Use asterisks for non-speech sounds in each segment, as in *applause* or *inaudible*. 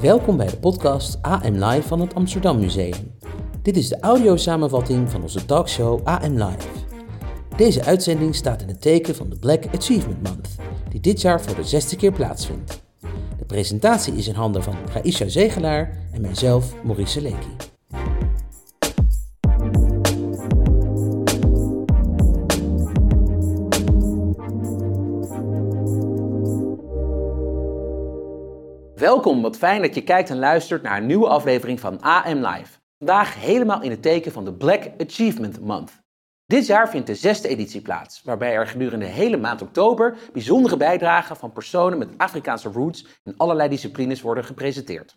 Welkom bij de podcast AM Live van het Amsterdam Museum. Dit is de audiosamenvatting van onze talkshow AM Live. Deze uitzending staat in het teken van de Black Achievement Month, die dit jaar voor de zesde keer plaatsvindt. De presentatie is in handen van Raisha Zegelaar en mijzelf, Maurice Leekie. Welkom, wat fijn dat je kijkt en luistert naar een nieuwe aflevering van AM Live. Vandaag helemaal in het teken van de Black Achievement Month. Dit jaar vindt de zesde editie plaats, waarbij er gedurende de hele maand oktober bijzondere bijdragen van personen met Afrikaanse roots in allerlei disciplines worden gepresenteerd.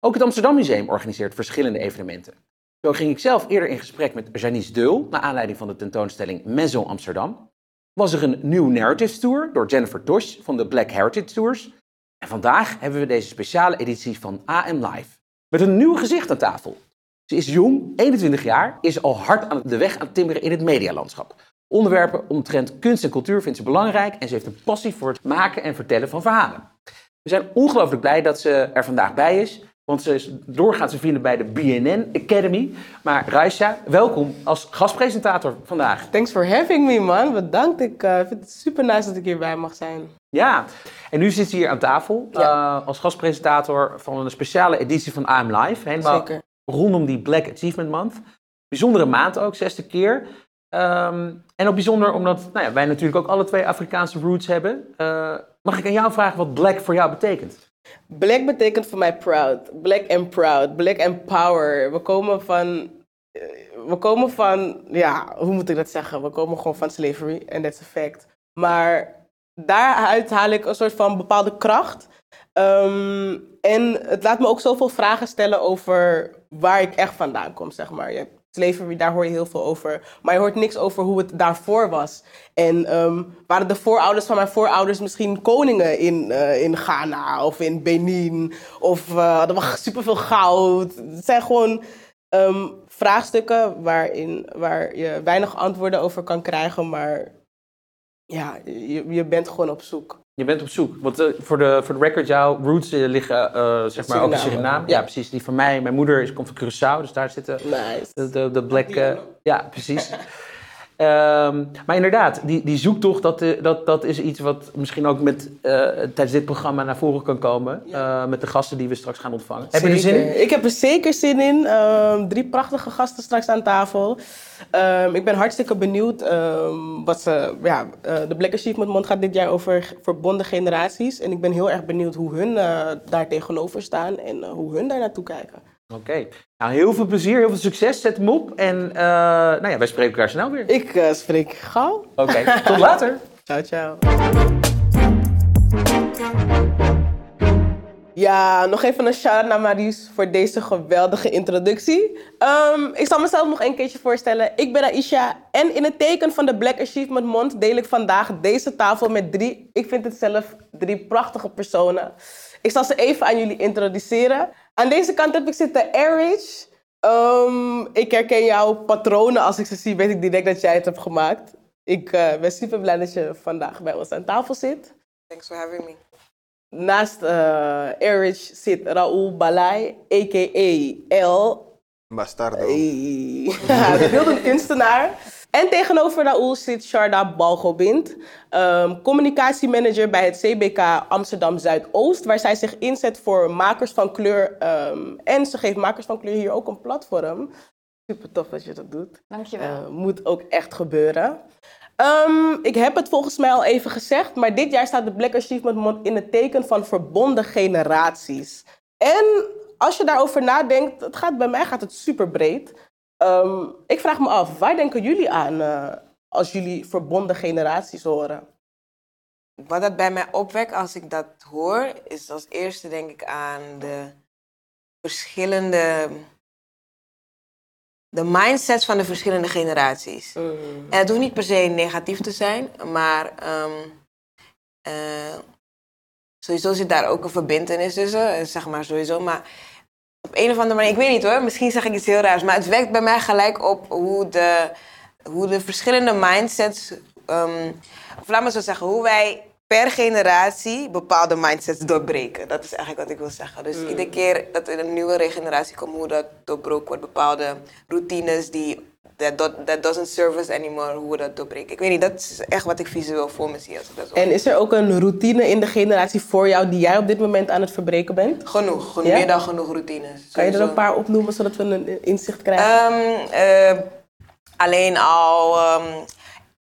Ook het Amsterdam Museum organiseert verschillende evenementen. Zo ging ik zelf eerder in gesprek met Janice Deul, naar aanleiding van de tentoonstelling Maison Amsterdam. Was er een nieuw Narratives Tour door Jennifer Tosh van de Black Heritage Tours. En vandaag hebben we deze speciale editie van AM Live. Met een nieuw gezicht aan tafel. Ze is jong, 21 jaar, is al hard aan de weg aan het timmeren in het medialandschap. Onderwerpen omtrent kunst en cultuur vindt ze belangrijk en ze heeft een passie voor het maken en vertellen van verhalen. We zijn ongelooflijk blij dat ze er vandaag bij is, want ze is doorgaans te vinden bij de BNN Academy. Maar Raisha, welkom als gastpresentator vandaag. Thanks for having me, man. Bedankt. Ik uh, vind het super nice dat ik hierbij mag zijn. Ja, en nu zit ze hier aan tafel uh, als gastpresentator van een speciale editie van AM Live. Helemaal Zeker. rondom die Black Achievement Month. Bijzondere maand ook, zesde keer. Um, en ook bijzonder omdat nou ja, wij natuurlijk ook alle twee Afrikaanse roots hebben. Uh, mag ik aan jou vragen wat Black voor jou betekent? Black betekent voor mij proud. Black and proud. Black and power. We komen van. We komen van. Ja, hoe moet ik dat zeggen? We komen gewoon van slavery. En that's a fact. Maar daaruit haal ik een soort van bepaalde kracht. Um, en het laat me ook zoveel vragen stellen over waar ik echt vandaan kom, zeg maar. Je slavery, daar hoor je heel veel over. Maar je hoort niks over hoe het daarvoor was. En um, waren de voorouders van mijn voorouders misschien koningen in, uh, in Ghana of in Benin? Of uh, hadden we superveel goud? Het zijn gewoon um, vraagstukken waarin, waar je weinig antwoorden over kan krijgen, maar ja, je, je bent gewoon op zoek. Je bent op zoek. Want uh, voor, de, voor de record, jouw roots uh, liggen uh, zeg maar ook in Suriname. Ja. ja, precies. Die van mij, mijn moeder is, komt van Curaçao, dus daar zitten nice. de, de, de black... ja, precies. *laughs* um, maar inderdaad, die, die zoektocht, dat, dat, dat is iets wat misschien ook met, tijdens dit programma naar voren kan komen. Ja. met de gasten die we straks gaan ontvangen. Zeker. Heb je er zin in? Ik heb er zeker zin in. Um, drie prachtige gasten straks aan tafel. Um, ik ben hartstikke benieuwd. Um, wat ze, ja, uh, de Black Achievement Month gaat dit jaar over verbonden generaties. En ik ben heel erg benieuwd hoe hun uh, daar tegenover staan en uh, hoe hun daar naartoe kijken. Oké. Okay. Nou, heel veel plezier, heel veel succes. Zet hem op. En nou ja, wij spreken elkaar snel weer. Ik spreek gauw. Oké, okay. tot *laughs* later. ciao, ciao. Ja, nog even een shout-out naar Marius voor deze geweldige introductie. Um, ik zal mezelf nog een keertje voorstellen. Ik ben Aisha en in het teken van de Black Achievement Month deel ik vandaag deze tafel met drie, ik vind het zelf, drie prachtige personen. Ik zal ze even aan jullie introduceren. Aan deze kant heb ik zitten Erich. Um, ik herken jouw patronen. Als ik ze zie, weet ik direct dat jij het hebt gemaakt. Ik uh, ben super blij dat je vandaag bij ons aan tafel zit. Thanks for having me. Naast uh, Erich zit Raoul Balai, a.k.a. L. Bastardo. de *laughs* beeldend kunstenaar. En tegenover Raoul zit Sharda Balgobind, um, communicatiemanager bij het CBK Amsterdam Zuidoost, waar zij zich inzet voor makers van kleur. Um, en ze geeft makers van kleur hier ook een platform. Super tof dat je dat doet. Dankjewel. Uh, moet ook echt gebeuren. Um, ik heb het volgens mij al even gezegd, maar dit jaar staat de Black Achievement Month in het teken van verbonden generaties. En als je daarover nadenkt, het gaat, bij mij gaat het super breed. Um, ik vraag me af, waar denken jullie aan uh, als jullie verbonden generaties horen? Wat dat bij mij opwekt als ik dat hoor, is als eerste denk ik aan de verschillende de mindsets van de verschillende generaties. Mm. En het hoeft niet per se negatief te zijn, maar um, uh, sowieso zit daar ook een verbindenis tussen, zeg maar sowieso. Maar op een of andere manier, ik weet niet hoor, misschien zeg ik iets heel raars, maar het wekt bij mij gelijk op hoe de, hoe de verschillende mindsets ehm, of me zo zeggen, hoe wij per generatie bepaalde mindsets doorbreken. Dat is eigenlijk wat ik wil zeggen. Dus iedere keer dat er een nieuwe generatie komt, hoe dat doorbroken wordt, bepaalde routines die that, do- that doesn't serve us anymore, hoe we dat doorbreken. Ik weet niet, dat is echt wat ik visueel voor me zie als ik dat zo En is er ook een routine in de generatie voor jou die jij op dit moment aan het verbreken bent? Genoeg, genoeg Ja? meer dan genoeg routines. Kan je er een paar opnoemen zodat we een inzicht krijgen? Ehm, eh, alleen al. ehm,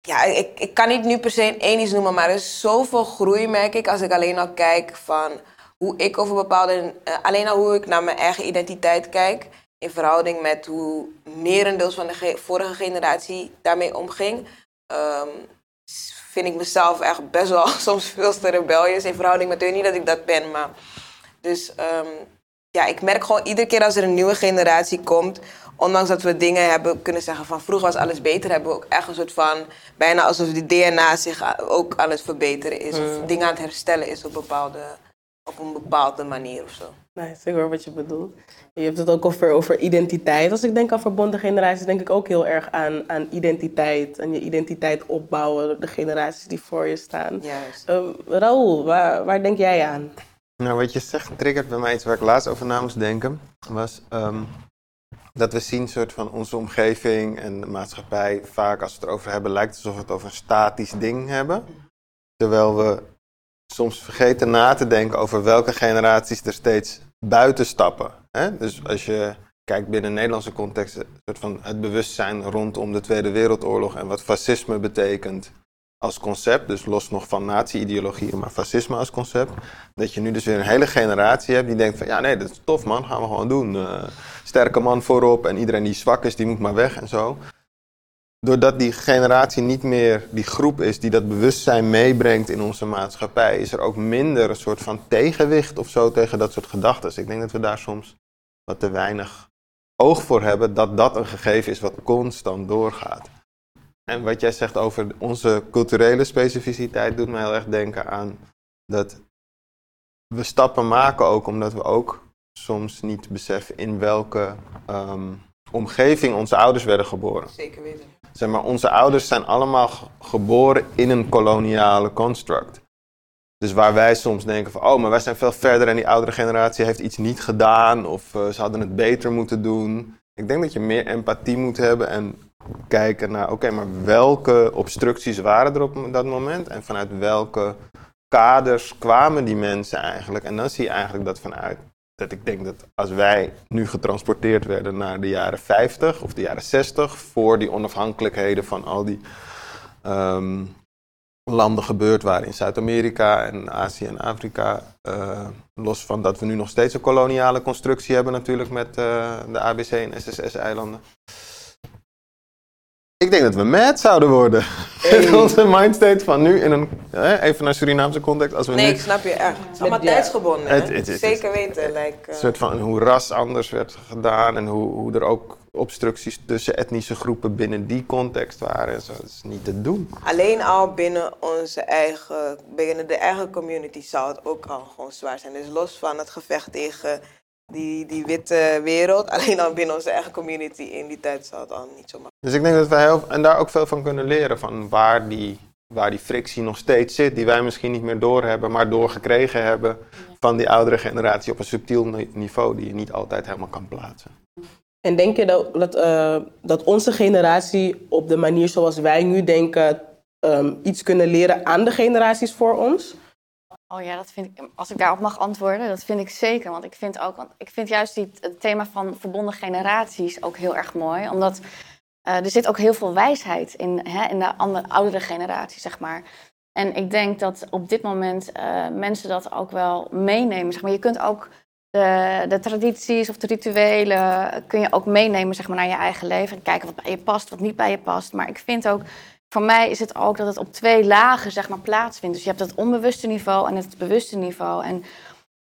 ja, ik, ik kan niet nu per se één iets noemen, maar er is zoveel groei, merk ik, als ik alleen al kijk van hoe ik over bepaalde. eh, alleen al hoe ik naar mijn eigen identiteit kijk. In verhouding met hoe merendeels van de ge- vorige generatie daarmee omging. ehm, vind ik mezelf echt best wel *laughs* soms veel te rebellious in verhouding met hun. Niet dat ik dat ben, maar. Dus ehm, ja, ik merk gewoon iedere keer als er een nieuwe generatie komt, ondanks dat we dingen hebben kunnen zeggen van vroeger was alles beter, hebben we ook echt een soort van, bijna alsof die DNA zich ook aan het verbeteren is. Of dingen aan het herstellen is op, bepaalde, op een bepaalde manier of zo. Nice, ik hoor wat je bedoelt. Je hebt het ook over, over identiteit. Als ik denk aan verbonden generaties, denk ik ook heel erg aan, aan identiteit. En je identiteit opbouwen door de generaties die voor je staan. Juist. Um, Raoul, waar, waar denk jij aan? Nou, wat je zegt triggert bij mij iets waar ik laatst over na moest denken. Was ehm, dat we zien soort van onze omgeving en de maatschappij vaak als we het erover hebben, lijkt alsof we het over een statisch ding hebben. Terwijl we soms vergeten na te denken over welke generaties er steeds buiten stappen. Hè? Dus als je kijkt binnen Nederlandse context, soort van het bewustzijn rondom de Tweede Wereldoorlog en wat fascisme betekent als concept, dus los nog van nazi-ideologieën, maar fascisme als concept, dat je nu dus weer een hele generatie hebt die denkt van ja nee, dat is tof man, gaan we gewoon doen. Eh, sterke man voorop en iedereen die zwak is, die moet maar weg en zo. Doordat die generatie niet meer die groep is die dat bewustzijn meebrengt in onze maatschappij, is er ook minder een soort van tegenwicht of zo tegen dat soort gedachten. Ik denk dat we daar soms wat te weinig oog voor hebben dat dat een gegeven is wat constant doorgaat. En wat jij zegt over onze culturele specificiteit doet me heel erg denken aan dat we stappen maken ook omdat we ook soms niet beseffen in welke ehm, omgeving onze ouders werden geboren. Zeker weten. Zeg maar, onze ouders zijn allemaal ge- geboren in een koloniale construct. Dus waar wij soms denken van, oh, maar wij zijn veel verder en die oudere generatie heeft iets niet gedaan of eh, ze hadden het beter moeten doen. Ik denk dat je meer empathie moet hebben en kijken naar, oké, maar welke obstructies waren er op dat moment en vanuit welke kaders kwamen die mensen eigenlijk. En dan zie je eigenlijk dat vanuit, dat ik denk dat als wij nu getransporteerd werden naar de jaren 50 of de jaren 60, voor die onafhankelijkheden van al die ehm, landen gebeurd waren in Zuid-Amerika en Azië en Afrika. eh, los van dat we nu nog steeds een koloniale constructie hebben natuurlijk met eh, de ABC en SSS-eilanden. Ik denk dat we mad zouden worden. Met *laughs* onze mindstate van nu in een, even naar Surinaamse context, als we Nee, nu ik snap je echt. Het is allemaal tijdsgebonden. hè? Het- het- het- Zeker weten. Like, een eh, soort van hoe ras anders werd gedaan en hoe, hoe er ook obstructies tussen etnische groepen binnen die context waren en zo. Dat is niet te doen. Alleen al binnen onze eigen, binnen de eigen community zou het ook al gewoon zwaar zijn. Dus los van het gevecht tegen die, die witte wereld, *laughs* alleen al binnen onze eigen community in die tijd zou het al niet zo makkelijk Dus ik denk dat wij heel, en daar ook veel van kunnen leren van waar die, waar die frictie nog steeds zit, die wij misschien niet meer doorhebben, maar doorgekregen hebben van die oudere generatie op een subtiel ni- niveau die je niet altijd helemaal kan plaatsen. En denk je dat, dat, eh, dat onze generatie op de manier zoals wij nu denken ehm, iets kunnen leren aan de generaties voor ons? Oh ja, dat vind ik, als ik daarop mag antwoorden, dat vind ik zeker. Want ik vind ook, want ik vind juist die, het thema van verbonden generaties ook heel erg mooi. Omdat eh, er zit ook heel veel wijsheid in, hè, in de andere, oudere generatie, zeg maar. En ik denk dat op dit moment eh, mensen dat ook wel meenemen. Zeg maar. Je kunt ook de, de tradities of de rituelen kun je ook meenemen zeg maar, naar je eigen leven. En kijken wat bij je past, wat niet bij je past. Maar ik vind ook, voor mij is het ook dat het op twee lagen zeg maar, plaatsvindt. Dus je hebt het onbewuste niveau en het bewuste niveau. En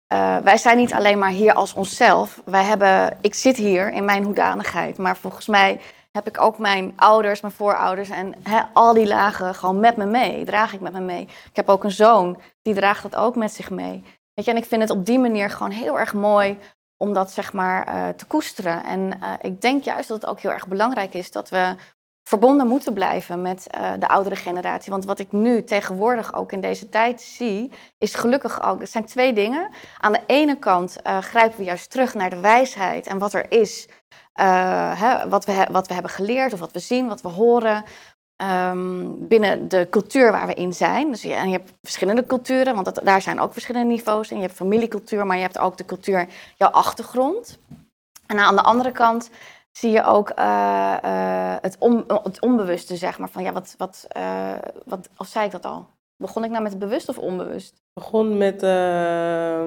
eh, wij zijn niet alleen maar hier als onszelf. Wij hebben, ik zit hier in mijn hoedanigheid. Maar volgens mij heb ik ook mijn ouders, mijn voorouders en al die lagen gewoon met me mee. Draag ik met me mee. Ik heb ook een zoon, die draagt dat ook met zich mee. Weet je, en ik vind het op die manier gewoon heel erg mooi om dat zeg maar eh, te koesteren. En eh, ik denk juist dat het ook heel erg belangrijk is dat we verbonden moeten blijven met eh, de oudere generatie. Want wat ik nu tegenwoordig ook in deze tijd zie, is gelukkig ook. Er zijn twee dingen. Aan de ene kant uh, grijpen we juist terug naar de wijsheid en wat er is, uh, hè, wat, we wat we hebben geleerd of wat we zien, wat we horen. Um, binnen de cultuur waar we in zijn. Dus je, en je hebt verschillende culturen, want daar zijn ook verschillende niveaus in. Je hebt familiecultuur, maar je hebt ook de cultuur, jouw achtergrond. En aan de andere kant zie je ook uh, uh, het, on, het, onbewuste, zeg maar. Van ja, wat, wat, uh, wat, of zei ik dat al? Begon ik nou met bewust of onbewust? begon met,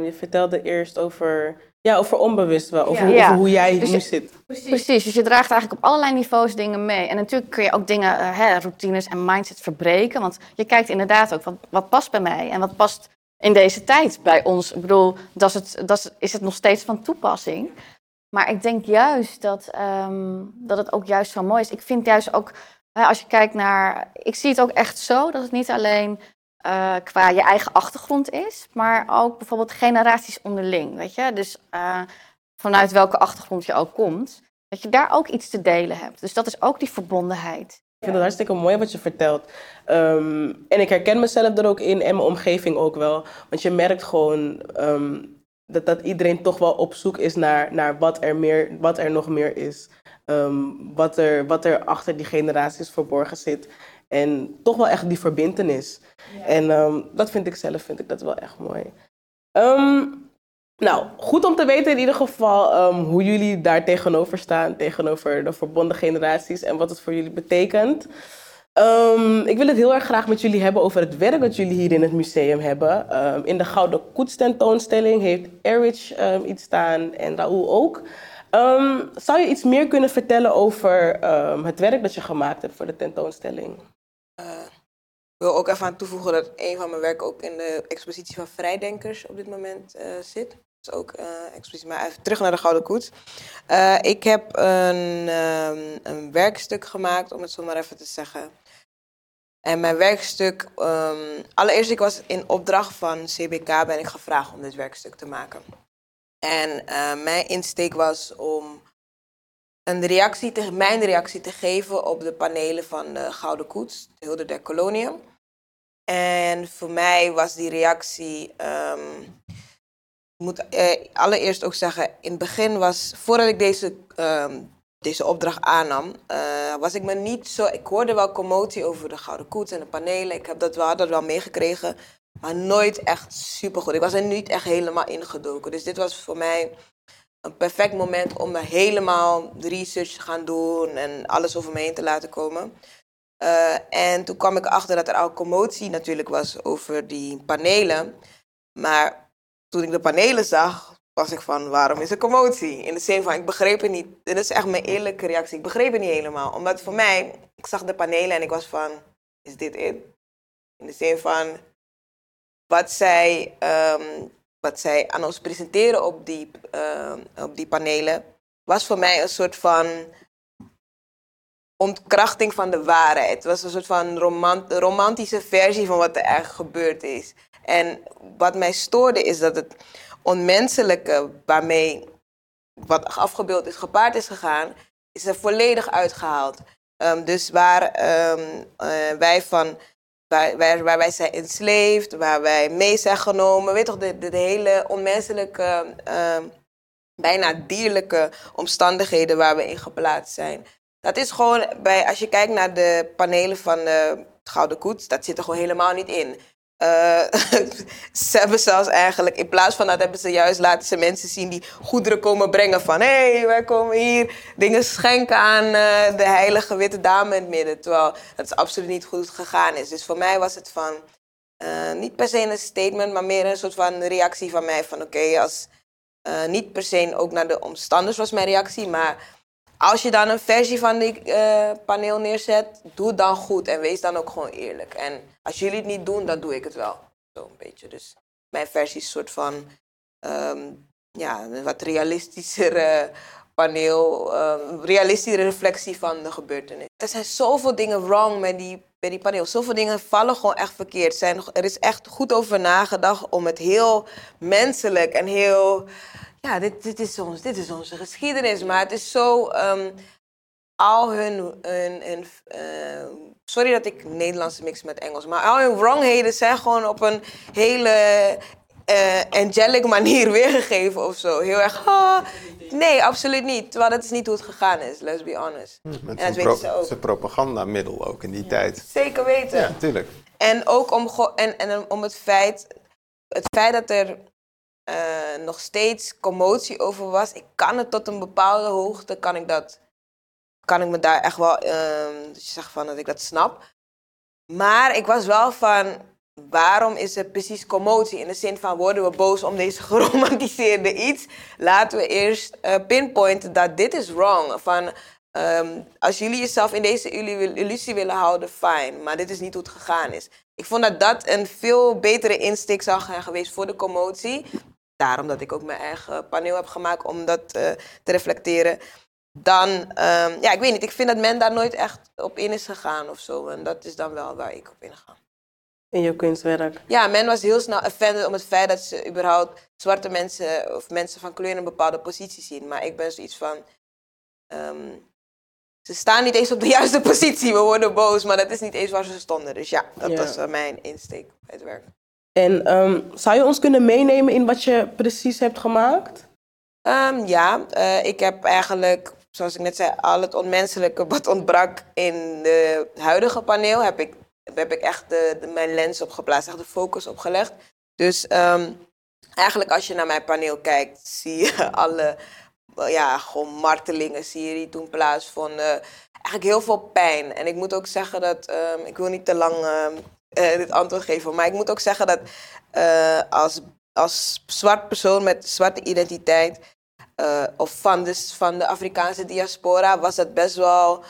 je vertelde eerst over, ja, over onbewust wel, over, ja. over hoe jij dus nu zit. Precies. precies, dus je draagt eigenlijk op allerlei niveaus dingen mee. En natuurlijk kun je ook dingen, hè, routines en mindset verbreken. Want je kijkt inderdaad ook, wat, wat past bij mij en wat past in deze tijd bij ons? Ik bedoel, dat is, het, dat is het nog steeds van toepassing. Maar ik denk juist dat, um, dat het ook juist zo mooi is. Ik vind juist ook, hè, als je kijkt naar. Ik zie het ook echt zo dat het niet alleen uh, qua je eigen achtergrond is, maar ook bijvoorbeeld generaties onderling. Weet je? Dus uh, vanuit welke achtergrond je ook komt, dat je daar ook iets te delen hebt. Dus dat is ook die verbondenheid. Ik vind het hartstikke mooi wat je vertelt. Um, en ik herken mezelf er ook in en mijn omgeving ook wel. Want je merkt gewoon. Um, dat, dat iedereen toch wel op zoek is naar, naar wat, er meer, wat er nog meer is. Um, wat, er, wat er achter die generaties verborgen zit. En toch wel echt die verbindenis. Ja. En um, dat vind ik zelf vind ik dat wel echt mooi. Um, nou, goed om te weten in ieder geval hoe jullie daar tegenover staan. Tegenover de verbonden generaties en wat het voor jullie betekent. Um, ik wil het heel erg graag met jullie hebben over het werk dat jullie hier in het museum hebben. Um, in de Gouden Koets tentoonstelling heeft Erich um, iets staan en Raoul ook. zou je iets meer kunnen vertellen over het werk dat je gemaakt hebt voor de tentoonstelling? Uh, ik wil ook even aan toevoegen dat een van mijn werken ook in de expositie van Vrijdenkers op dit moment uh, zit. Is ook uh, expositie, maar even terug naar de Gouden Koets. Ik heb een, een werkstuk gemaakt, om het zo maar even te zeggen. En mijn werkstuk, um, allereerst ik was in opdracht van CBK ben ik gevraagd om dit werkstuk te maken. En uh, mijn insteek was om een reactie te, mijn reactie te geven op de panelen van de Gouden Koets, de Hulde der Koloniën. En voor mij was die reactie, um, ik moet eh, allereerst ook zeggen, in het begin was, voordat ik deze um, deze opdracht aannam, uh, was ik me niet zo. Ik hoorde wel commotie over de Gouden Koets en de panelen. Ik heb dat wel, dat wel meegekregen, maar nooit echt supergoed. Ik was er niet echt helemaal ingedoken. Dus dit was voor mij een perfect moment om me helemaal de research te gaan doen en alles over me heen te laten komen. Uh, en toen kwam ik achter dat er al commotie natuurlijk was over die panelen. Maar toen ik de panelen zag, was ik van, waarom is er commotie? In de zin van, ik begreep het niet. Dit is echt mijn eerlijke reactie. Ik begreep het niet helemaal. Omdat voor mij, ik zag de panelen en ik was van, is dit het? In de zin van, wat zij, um, wat zij aan ons presenteren op die, uh, op die panelen, was voor mij een soort van ontkrachting van de waarheid. Het was een soort van romant romantische versie van wat er eigenlijk gebeurd is. En wat mij stoorde is dat het onmenselijke waarmee wat afgebeeld is gepaard is gegaan, is er volledig uitgehaald. Um, dus waar um, uh, wij van, waar, waar, waar, wij zijn enslaved, waar wij mee zijn genomen, weet toch, de, de, hele onmenselijke, uh, bijna dierlijke omstandigheden waar we in geplaatst zijn. Dat is gewoon, bij, als je kijkt naar de panelen van de Gouden Koets, dat zit er gewoon helemaal niet in. Uh, *laughs* ze hebben zelfs eigenlijk, in plaats van dat hebben ze juist laten ze mensen zien die goederen komen brengen van hé, hey, wij komen hier dingen schenken aan uh, de heilige witte dame in het midden. Terwijl dat absoluut niet goed gegaan is. Dus voor mij was het van, uh, niet per se een statement, maar meer een soort van reactie van mij van oké, als niet per se ook naar de omstanders was mijn reactie, maar als je dan een versie van die uh, paneel neerzet, doe het dan goed en wees dan ook gewoon eerlijk. En als jullie het niet doen, dan doe ik het wel. Zo een beetje. Dus mijn versie is een soort van um, ja, een wat realistischer paneel, um, realistische reflectie van de gebeurtenis. Er zijn zoveel dingen wrong met die, met die paneel. Zoveel dingen vallen gewoon echt verkeerd. Zijn, er is echt goed over nagedacht om het heel menselijk en heel ja, dit, dit, is ons, dit is onze geschiedenis. Maar het is zo. Um, al hun, hun, hun eh, sorry dat ik Nederlands mix met Engels, maar al hun wrongheden zijn gewoon op een hele eh, angelic manier *laughs* weergegeven of zo. Heel erg, ah, nee, absoluut niet. Terwijl dat is niet hoe het gegaan is, let's be honest. Met En dat weten pro- ze ook. zijn propagandamiddel ook in die tijd. Zeker weten. Ja, tuurlijk. En ook om, en, en om het feit, het feit dat er eh, nog steeds commotie over was. Ik kan het tot een bepaalde hoogte, kan ik dat, kan ik me daar echt wel, ehm zeggen van dat ik dat snap. Maar ik was wel van, waarom is er precies commotie? In de zin van, worden we boos om deze *laughs* geromantiseerde iets? Laten we eerst eh, pinpointen dat dit is wrong. Van, ehm, als jullie jezelf in deze illu- illusie willen houden, fijn. Maar dit is niet hoe het gegaan is. Ik vond dat dat een veel betere insteek zou zijn geweest voor de commotie. Daarom dat ik ook mijn eigen paneel heb gemaakt om dat eh, te reflecteren. Dan, ehm, ja, ik weet niet. Ik vind dat men daar nooit echt op in is gegaan of zo. En dat is dan wel waar ik op inga. In je kunstwerk. Ja, men was heel snel offended om het feit dat ze überhaupt zwarte mensen of mensen van kleur in een bepaalde positie zien. Maar ik ben zoiets van. ehm, ze staan niet eens op de *laughs* juiste positie. We worden boos, maar dat is niet eens waar ze stonden. Dus ja, dat Ja. was eh, mijn insteek bij het werk. En ehm, zou je ons kunnen meenemen in wat je precies hebt gemaakt? Ehm, ja, eh, ik heb eigenlijk, zoals ik net zei, al het onmenselijke wat ontbrak in de huidige paneel, heb ik, heb ik echt de, mijn lens op geplaatst, echt de focus op gelegd. Dus ehm, eigenlijk als je naar mijn paneel kijkt, zie je *laughs* alle, ja, gewoon martelingen zie je die toen plaatsvonden. Eigenlijk heel veel pijn. En ik moet ook zeggen dat, ik wil niet te lang eh, dit antwoord geven, maar ik moet ook zeggen dat eh, als, als zwart persoon met zwarte identiteit, eh, of van de, van de Afrikaanse diaspora, was het best wel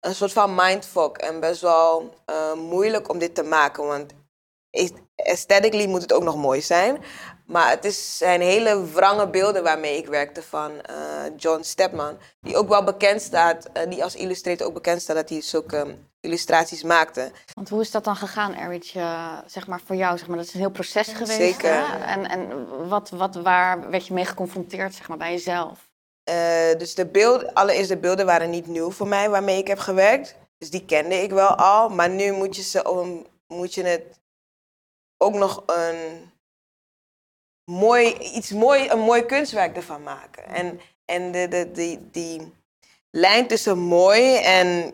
een soort van mindfuck. En best wel moeilijk om dit te maken. Want aesthetically moet het ook nog mooi zijn. Maar het is, zijn hele wrange beelden waarmee ik werkte van eh, John Stepman. Die ook wel bekend staat, eh, die als illustrator ook bekend staat dat hij zulke illustraties maakte. Want hoe is dat dan gegaan, Erwin? eh, zeg maar voor jou, zeg maar, dat is een heel proces geweest. Zeker. Hè? En, en wat, wat, waar werd je mee geconfronteerd, zeg maar, bij jezelf? Eh, dus de beelden, allereerst de beelden waren niet nieuw voor mij waarmee ik heb gewerkt. Dus die kende ik wel al. Maar nu moet je, ze, om- moet je het ook nog een mooi, iets mooi, een mooi kunstwerk ervan maken. En, en de, de, die, die lijn tussen mooi en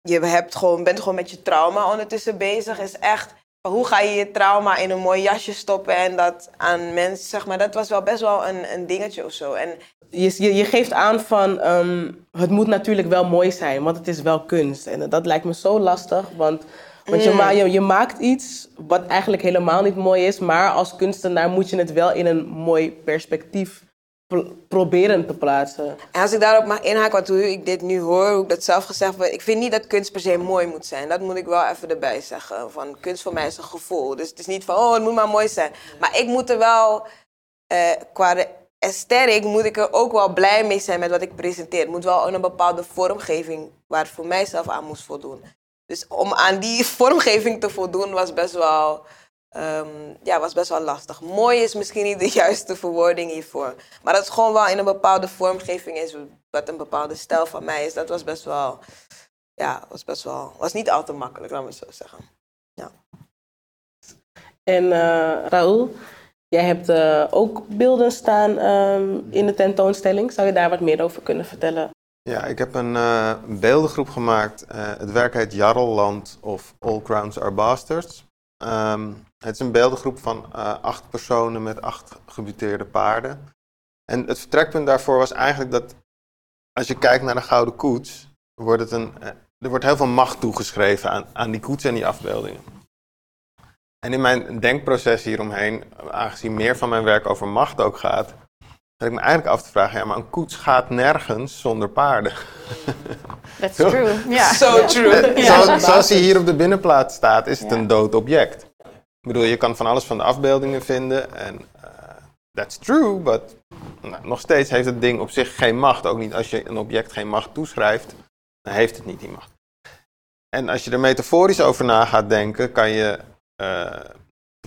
je hebt gewoon, bent gewoon met je trauma ondertussen bezig, is echt hoe ga je je trauma in een mooi jasje stoppen en dat aan mensen, zeg maar, dat was wel best wel een, een dingetje of zo. En Je, je, je geeft aan van ehm, het moet natuurlijk wel mooi zijn, want het is wel kunst. En dat lijkt me zo lastig, want, want je, ma je, je maakt iets wat eigenlijk helemaal niet mooi is, maar als kunstenaar moet je het wel in een mooi perspectief pro- proberen te plaatsen. En als ik daarop mag inhaken, want hoe ik dit nu hoor, hoe ik dat zelf gezegd heb, ik vind niet dat kunst per se mooi moet zijn. Dat moet ik wel even erbij zeggen. Van, kunst voor mij is een gevoel. Dus het is niet van, oh, het moet maar mooi zijn. Maar ik moet er wel, eh, qua de aesthetic, moet ik er ook wel blij mee zijn met wat ik presenteer. Het moet wel een bepaalde vormgeving, waar het voor mijzelf aan moest voldoen. Dus om aan die vormgeving te voldoen was best wel, ehm, ja, was best wel lastig. Mooi is misschien niet de *laughs* juiste verwoording hiervoor. Maar dat het gewoon wel in een bepaalde vormgeving is, wat een bepaalde stijl van mij is, dat was best wel, ja, was best wel, was niet al te makkelijk, laten we zo zeggen. En eh Raoul, jij hebt eh, ook beelden staan ehm, in de tentoonstelling. Zou je daar wat meer over kunnen vertellen? Ja, ik heb een eh, beeldengroep gemaakt. Eh, het werk heet Jarrelland of All Crowns Are Bastards. Ehm, het is een beeldengroep van eh, acht personen met acht gebuteerde paarden. En het vertrekpunt daarvoor was eigenlijk dat als je kijkt naar de Gouden Koets, wordt het een, er wordt heel veel macht toegeschreven aan, aan die koets en die afbeeldingen. En in mijn denkproces hieromheen, aangezien meer van mijn werk over macht ook gaat, zat ik me eigenlijk af te vragen, ja, maar een koets gaat nergens zonder paarden. That's true. Ja. *laughs* So true. Eh, zoals, hij hier op de binnenplaat staat, is het een dood object. Ik bedoel, je kan van alles van de afbeeldingen vinden en eh, that's true, but nou, nog steeds heeft het ding op zich geen macht. Ook niet als je een object geen macht toeschrijft, dan heeft het niet die macht. En als je er metaforisch over na gaat denken, kan je, eh,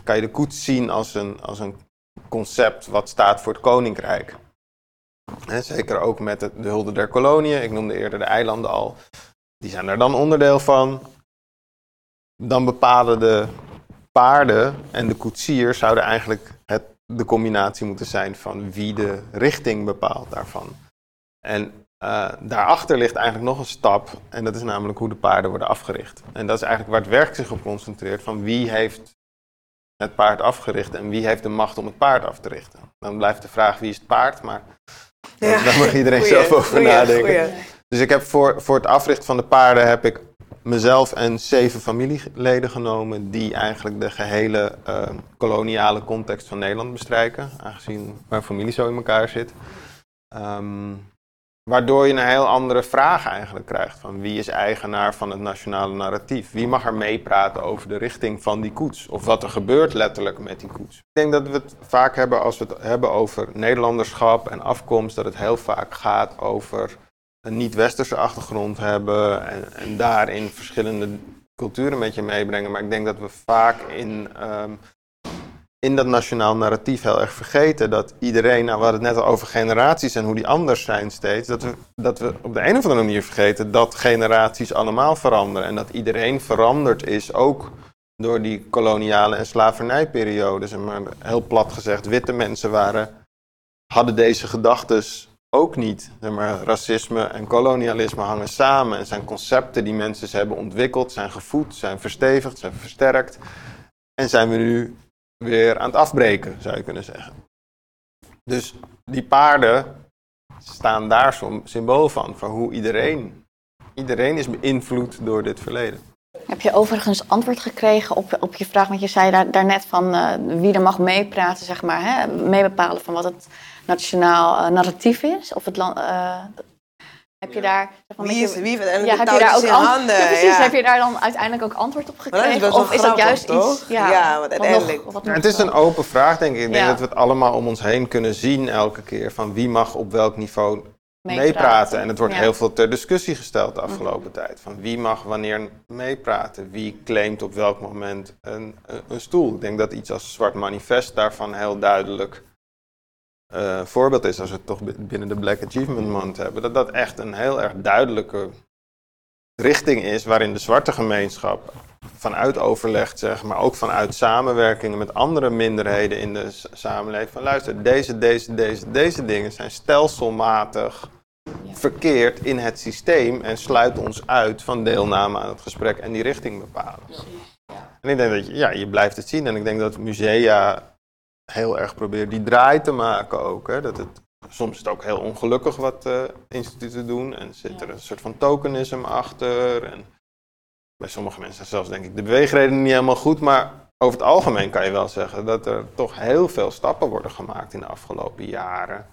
kan je de koets zien als een, als een concept wat staat voor het koninkrijk. Hè, zeker ook met de hulde der koloniën. Ik noemde eerder de eilanden al. Die zijn er dan onderdeel van. Dan bepalen de paarden en de koetsiers zouden eigenlijk het, de combinatie moeten zijn van wie de richting bepaalt daarvan. En uh, daarachter ligt eigenlijk nog een stap, en dat is namelijk hoe de paarden worden afgericht. En dat is eigenlijk waar het werk zich op concentreert, van wie heeft het paard afgericht en wie heeft de macht om het paard af te richten. Dan blijft de vraag wie is het paard, maar ja. *laughs* daar mag iedereen Goeie, zelf over goeie, nadenken. goeie. Dus ik heb voor, voor het africhten van de paarden heb ik mezelf en zeven familieleden genomen die eigenlijk de gehele eh, koloniale context van Nederland bestrijken, aangezien mijn familie zo in elkaar zit. Ehm, waardoor je een heel andere vraag eigenlijk krijgt van wie is eigenaar van het nationale narratief? Wie mag er meepraten over de richting van die koets? Of wat er gebeurt letterlijk met die koets? Ik denk dat we het vaak hebben als we het hebben over Nederlanderschap en afkomst, dat het heel vaak gaat over een niet-westerse achtergrond hebben en, en daarin verschillende culturen met je meebrengen. Maar ik denk dat we vaak in, ehm, in dat nationaal narratief heel erg vergeten dat iedereen, nou we hadden het net al over generaties en hoe die anders zijn steeds, dat we, dat we op de een of andere manier vergeten dat generaties allemaal veranderen en dat iedereen veranderd is, ook door die koloniale en slavernijperiodes. En maar heel plat gezegd, witte mensen waren, hadden deze gedachtes ook niet. Maar, racisme en kolonialisme hangen samen en zijn concepten die mensen hebben ontwikkeld, zijn gevoed, zijn verstevigd, zijn versterkt. En zijn we nu weer aan het afbreken, zou je kunnen zeggen. Dus die paarden staan daar symbool van, van hoe iedereen, iedereen is beïnvloed door dit verleden. Heb je overigens antwoord gekregen op, op je vraag? Want je zei daar, daarnet van uh, wie er mag meepraten, zeg maar, hè? meebepalen van wat het nationaal uh, narratief is. Of het land. Uh, heb je daar. Zeg maar, Wie is je, wie en ja, heb je daar ook in handen. Ja, precies. ja. Heb je daar dan uiteindelijk ook antwoord op is gekregen? of is dat juist toch? iets. Ja, Ja, want wat uiteindelijk- nog- wat Ja, nog het is een open vraag, denk ik. Ik denk dat we het allemaal om ons heen kunnen zien elke keer. Van wie mag op welk niveau meepraten. En het wordt Ja. heel veel ter discussie gesteld de afgelopen tijd. Van wie mag wanneer meepraten? Wie claimt op welk moment een, een, een stoel? Ik denk dat iets als Zwart Manifest daarvan heel duidelijk eh, voorbeeld is. Als we het toch bi- binnen de Black Achievement Month hebben. Dat dat echt een heel erg duidelijke richting is waarin de zwarte gemeenschap vanuit overleg, zeg maar, ook vanuit samenwerkingen met andere minderheden in de samenleving. Van luister, deze, deze, deze, deze dingen zijn stelselmatig verkeerd in het systeem en sluiten ons uit van deelname aan het gesprek en die richting bepalen. En ik denk dat je, ja, je blijft het zien en ik denk dat musea heel erg proberen die draai te maken ook. Hè? Dat het, soms is het ook heel ongelukkig wat eh, instituten doen en zit er een soort van tokenisme achter. En bij sommige mensen zelfs denk ik de beweegredenen niet helemaal goed, maar over het algemeen kan je wel zeggen dat er toch heel veel stappen worden gemaakt in de afgelopen jaren.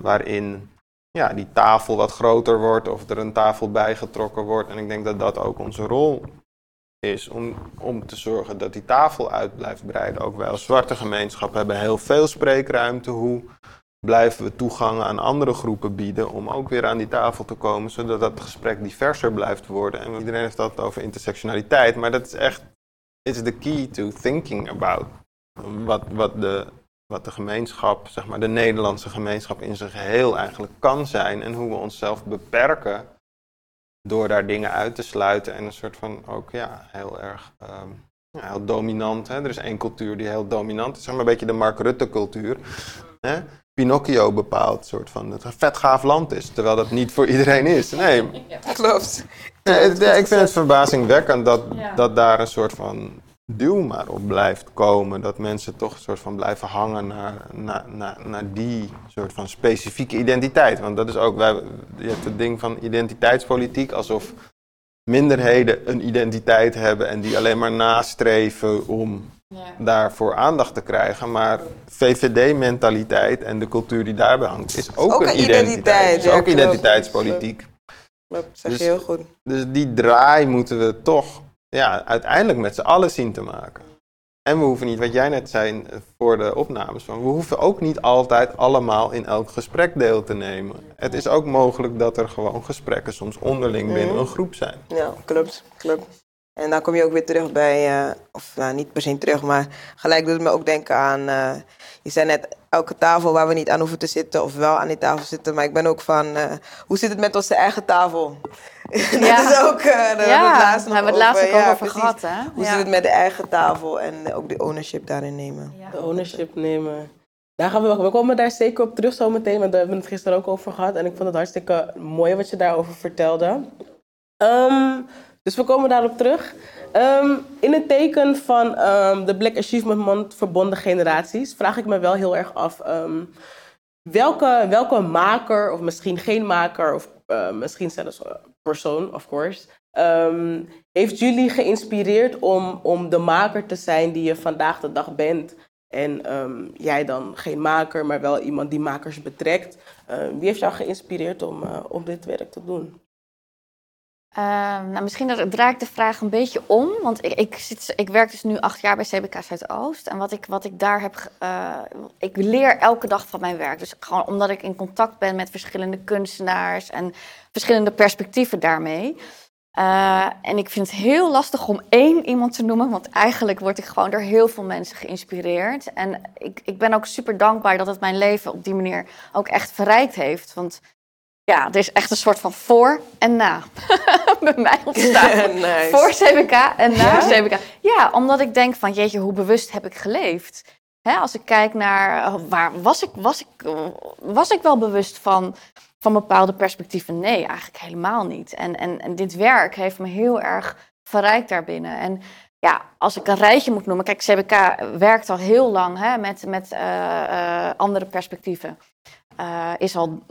Waarin ja, die tafel wat groter wordt of er een tafel bijgetrokken wordt. En ik denk dat dat ook onze rol is om, om te zorgen dat die tafel uit blijft breiden. Ook wij als zwarte gemeenschap hebben heel veel spreekruimte. Hoe blijven we toegang aan andere groepen bieden om ook weer aan die tafel te komen, zodat dat gesprek diverser blijft worden. En iedereen heeft het over intersectionaliteit, maar dat is echt is the key to thinking about wat, wat, de, wat de gemeenschap, zeg maar de Nederlandse gemeenschap in zijn geheel eigenlijk kan zijn en hoe we onszelf beperken door daar dingen uit te sluiten en een soort van ook ja, heel erg ehm, ja, heel dominant. Hè? Er is één cultuur die heel dominant is, zeg maar een beetje de Mark Rutte cultuur. Hè? Pinocchio bepaalt soort van dat het een vet gaaf land is, terwijl dat niet voor iedereen is. Nee, *laughs* Klopt. Het- nee, ik vind het verbazingwekkend dat, Ja. dat daar een soort van duw maar op blijft komen. Dat mensen toch een soort van blijven hangen naar, naar, naar, naar die soort van specifieke identiteit. Want dat is ook, wij, je hebt het ding van identiteitspolitiek, alsof minderheden een identiteit hebben en die alleen maar nastreven om daarvoor aandacht te krijgen. Maar VVD-mentaliteit en de cultuur die daarbij hangt, is ook, ook een een identiteit. identiteit, is ja, ook klopt. identiteitspolitiek. Dat zeg Dus- je heel goed. Dus die draai moeten we toch ja, uiteindelijk met z'n allen zien te maken. En we hoeven niet, wat jij net zei voor de opnames, van, we hoeven ook niet altijd allemaal in elk gesprek deel te nemen. Het is ook mogelijk dat er gewoon gesprekken soms onderling binnen Mhm. een groep zijn. Ja, klopt. klopt. En dan kom je ook weer terug bij, eh, of nou, niet per se terug, maar gelijk doet het me ook denken aan, eh, je zei net, elke tafel waar we niet aan hoeven te zitten of wel aan die tafel zitten. Maar ik ben ook van, eh, hoe zit het met onze eigen tafel? *laughs* Ja. dat is ook, eh, daar hebben we het laatst nog hebben we het laatst ook. Ja, over precies. gehad, hè? Hoe Ja. zit het met de eigen tafel en ook de ownership daarin nemen? Ja. De ownership nemen. Daar gaan we, we komen daar zeker op terug zometeen, want daar hebben we het gisteren ook over gehad. En ik vond het hartstikke mooi wat je daarover vertelde. Ehm, dus we komen daarop terug. Ehm, in het teken van ehm, de Black Achievement Month verbonden generaties vraag ik me wel heel erg af. ehm, welke, welke maker, of misschien geen maker, of eh, misschien zelfs een persoon, of course, heeft jullie geïnspireerd om, om de maker te zijn die je vandaag de dag bent? En jij dan geen maker, maar wel iemand die makers betrekt. Wie heeft jou geïnspireerd om, eh, om dit werk te doen? Ehm, nou, misschien draai ik de vraag een beetje om. Want ik, ik, zit, ik werk dus nu acht jaar bij CBK Zuidoost. En wat ik, wat ik daar heb. eh, ik leer elke dag van mijn werk. Dus gewoon omdat ik in contact ben met verschillende kunstenaars en verschillende perspectieven daarmee. Eh, en ik vind het heel lastig om één iemand te noemen, want eigenlijk word ik gewoon door heel veel mensen geïnspireerd. En ik, ik ben ook super dankbaar dat het mijn leven op die manier ook echt verrijkt heeft. Want ja, er is echt een soort van voor en na *laughs* bij mij ontstaan. *laughs* Nice. Voor CBK en na Ja? CBK. Ja, omdat ik denk van, jeetje, hoe bewust heb ik geleefd? Hè, als ik kijk naar, eh, waar was ik, was ik, was ik wel bewust van, van bepaalde perspectieven? Nee, eigenlijk helemaal niet. En, en, en dit werk heeft me heel erg verrijkt daarbinnen. En ja, als ik een rijtje moet noemen, kijk, CBK werkt al heel lang hè, met, met eh, eh, andere perspectieven. Is al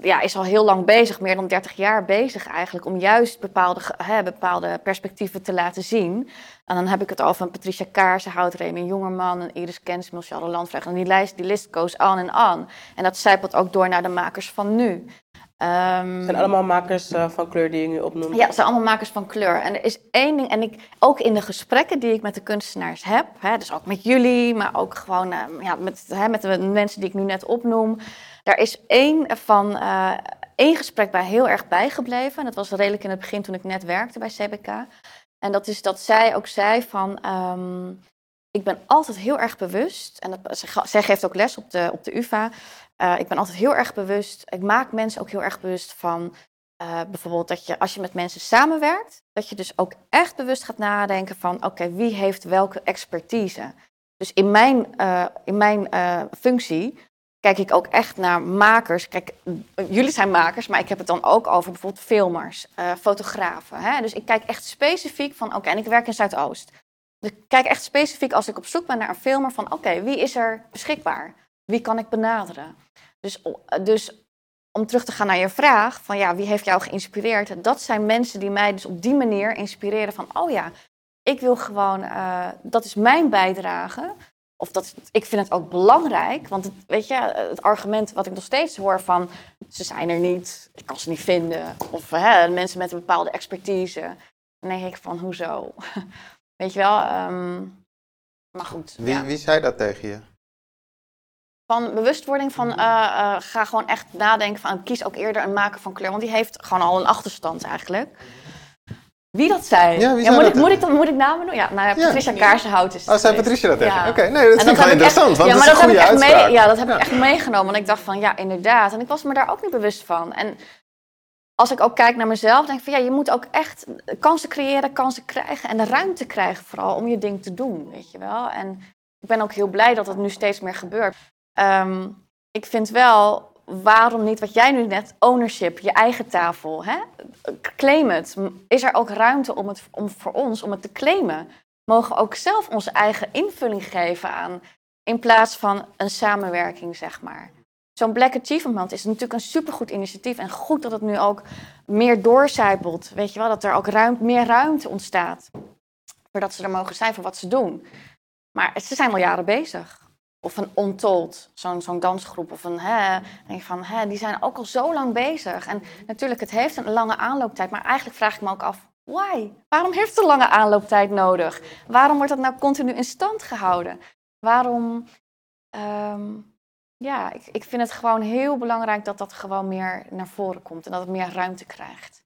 ja, is al heel lang bezig, meer dan 30 jaar bezig eigenlijk, om juist bepaalde, hè, bepaalde perspectieven te laten zien. En dan heb ik het over een Patricia Kaarsenhout, Remy Jongerman, een Iris Kensmil, Charlotte Landvraag. En die lijst, die list goes on en on. En dat zijpelt ook door naar de makers van nu. Het zijn allemaal makers eh, van kleur die je nu opnoemt. ja, het zijn allemaal makers van kleur. En er is één ding, en ik, ook in de gesprekken die ik met de kunstenaars heb, hè, dus ook met jullie, maar ook gewoon eh, ja, met, hè, met de mensen die ik nu net opnoem. Daar is één van eh, één gesprek bij heel erg bijgebleven. En dat was redelijk in het begin toen ik net werkte bij CBK. En dat is dat zij ook zei van. ehm, ik ben altijd heel erg bewust, en dat, zij, geeft ook les op de, op de UVA. eh, ik ben altijd heel erg bewust. Ik maak mensen ook heel erg bewust van eh, bijvoorbeeld dat je als je met mensen samenwerkt, dat je dus ook echt bewust gaat nadenken van oké, wie heeft welke expertise. Dus in mijn, in mijn functie kijk ik ook echt naar makers. Kijk, jullie zijn makers, maar ik heb het dan ook over bijvoorbeeld filmers, eh, fotografen. Hè? Dus ik kijk echt specifiek van oké, en ik werk in Zuidoost. Dus ik kijk echt specifiek als ik op zoek ben naar een filmer van oké, wie is er beschikbaar? Wie kan ik benaderen? Dus, dus om terug te gaan naar je vraag van ja, wie heeft jou geïnspireerd? Dat zijn mensen die mij dus op die manier inspireren van oh ja, ik wil gewoon, eh, dat is mijn bijdrage. Of dat, ik vind het ook belangrijk, want het, weet je, het argument wat ik nog steeds hoor van ze zijn er niet, ik kan ze niet vinden. Of hè, mensen met een bepaalde expertise. Dan denk ik van hoezo? *laughs* Weet je wel, ehm, maar goed. Wie, ja. wie zei dat tegen je? Van bewustwording van eh, eh, ga gewoon echt nadenken van kies ook eerder een maker van kleur. Want die heeft gewoon al een achterstand eigenlijk. Wie dat zei? Ja, wie zei moet, dat ik, moet, ik dan, moet ik namen doen? Ja, nou ja, Ja. Patricia Kaarsenhout is het Oh, zei. Patricia dat? Ja. Oké, nee, dat ik wel interessant, echt- want ja, dat is een dat heb goede ik echt uitspraak. mee, Ja, dat heb ik echt meegenomen. Want ik dacht van, ja, inderdaad. En ik was me daar ook niet bewust van. En als ik ook kijk naar mezelf, denk ik van, ja, je moet ook echt kansen creëren, kansen krijgen. En de ruimte krijgen vooral om je ding te doen, weet je wel. En ik ben ook heel blij dat het nu steeds meer gebeurt. Ehm, ik vind wel, waarom niet, wat jij nu net, ownership, je eigen tafel, hè? claim het. Is er ook ruimte om het, om, voor ons om het te claimen? Mogen we ook zelf onze eigen invulling geven aan, in plaats van een samenwerking, zeg maar. Zo'n Black Achievement is natuurlijk een supergoed initiatief. En goed dat het nu ook meer doorcijpelt. Weet je wel, dat er ook ruim, meer ruimte ontstaat. Zodat ze er mogen zijn voor wat ze doen. Maar ze zijn al jaren bezig. Of een Untold, zo'n zo'n dansgroep. Of een, hè, denk van, hè, die zijn ook al zo lang bezig. En natuurlijk, het heeft een lange aanlooptijd. Maar eigenlijk vraag ik me ook af, why? Waarom heeft het een lange aanlooptijd nodig? Waarom wordt dat nou continu in stand gehouden? Waarom... ehm, ja, ik, ik vind het gewoon heel belangrijk dat dat gewoon meer naar voren komt. En dat het meer ruimte krijgt.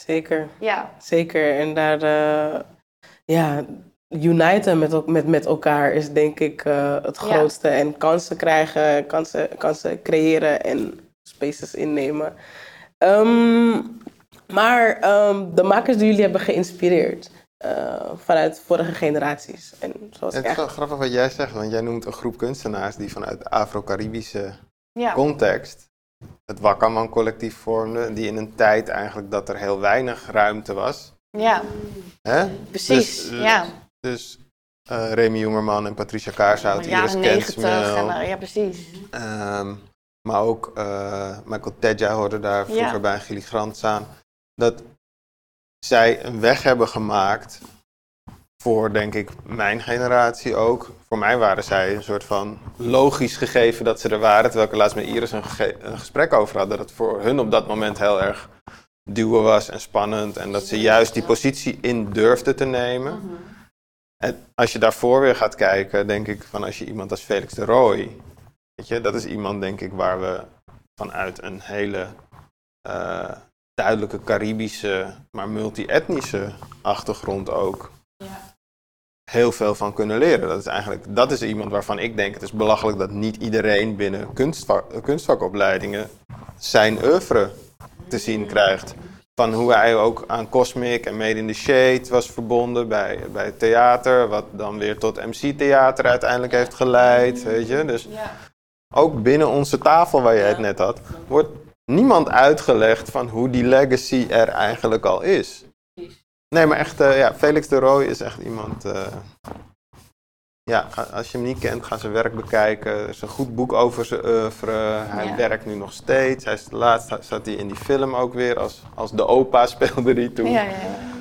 Zeker, Ja, zeker. En daar, eh, ja, uniten met, met, met elkaar is denk ik eh, het Ja. grootste. En kansen krijgen, kansen, kansen creëren en spaces innemen. Ehm, maar ehm, de makers die jullie hebben geïnspireerd eh, vanuit vorige generaties. En zoals Het is wel grappig wat jij zegt, want jij noemt een groep kunstenaars die vanuit de Afro-Caribische ja. context het Wakkerman collectief vormden, die in een tijd eigenlijk dat er heel weinig ruimte was. ja Hè? precies. Dus, eh, ja, Dus eh Remy Jongerman en Patricia Kaarsenhout, de Iris en, eh, Ja, precies. ehm, maar ook eh, Michael Tedja hoorde daar vroeger Ja. bij Gilly Grants aan. Dat zij een weg hebben gemaakt voor, denk ik, mijn generatie ook. Voor mij waren zij een soort van logisch gegeven dat ze er waren. Terwijl ik er laatst met Iris een, gesprek over had. Dat het voor hun op dat moment heel erg duwen was en spannend. En dat ze juist die positie in durfden te nemen. En als je daarvoor weer gaat kijken, denk ik van als je iemand als Felix de Rooij... Weet je, dat is iemand, denk ik, waar we vanuit een hele eh, duidelijke Caribische, maar multi-etnische achtergrond ook heel veel van kunnen leren. Dat is eigenlijk, dat is iemand waarvan ik denk, het is belachelijk dat niet iedereen binnen kunstvak, kunstvakopleidingen zijn oeuvre te zien krijgt. Van hoe hij ook aan Cosmic en Made in the Shade was verbonden bij, bij het theater, wat dan weer tot MC-theater uiteindelijk heeft geleid, weet je. Dus ook binnen onze tafel waar je het net had, wordt niemand uitgelegd van hoe die legacy er eigenlijk al is. Nee, maar echt, eh, ja, Felix de Rooij is echt iemand. eh, ja, als je hem niet kent, ga zijn werk bekijken. Er is een goed boek over zijn oeuvre. Hij Ja. werkt nu nog steeds. Hij is, laatst zat hij in die film ook weer als, als de opa *laughs* speelde hij toen. Ja, ja, ja.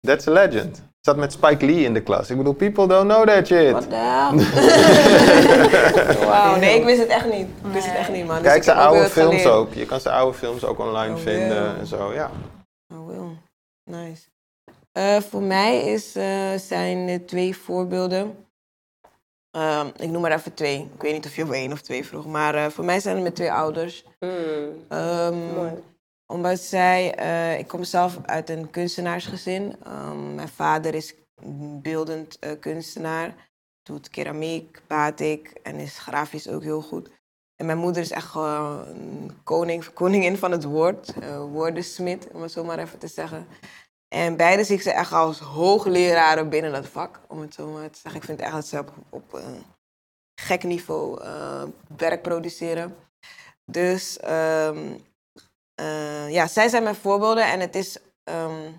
That's a legend. Zat met Spike Lee in de klas. Ik bedoel, people don't know that shit. What? *laughs* Wauw, nee, ik wist het echt niet. Ik wist het echt niet, man. Dus Kijk ik zijn oude films geleerd. ook. Je kan zijn oude films ook online Oh, vinden en zo, ja. Oh, wil. Nice. Eh, voor mij is, eh, zijn er twee voorbeelden. Ehm, ik noem maar even twee. Ik weet niet of je om één of twee vroeg. Maar eh, voor mij zijn het met twee ouders. Hmm, Ehm, mooi. omdat zij, ik kom zelf uit een kunstenaarsgezin. Ehm, mijn vader is beeldend kunstenaar, doet keramiek, batik en is grafisch ook heel goed. En mijn moeder is echt gewoon een koning, *laughs* koningin van het woord, woordensmid, om het zo maar even te zeggen. En beide zie ik ze echt als hoogleraren binnen dat vak, om het zo maar te zeggen. Ik vind echt dat ze op, op een gek niveau eh, werk produceren. Dus ehm, eh, ja, zij zijn mijn voorbeelden en het is, ehm,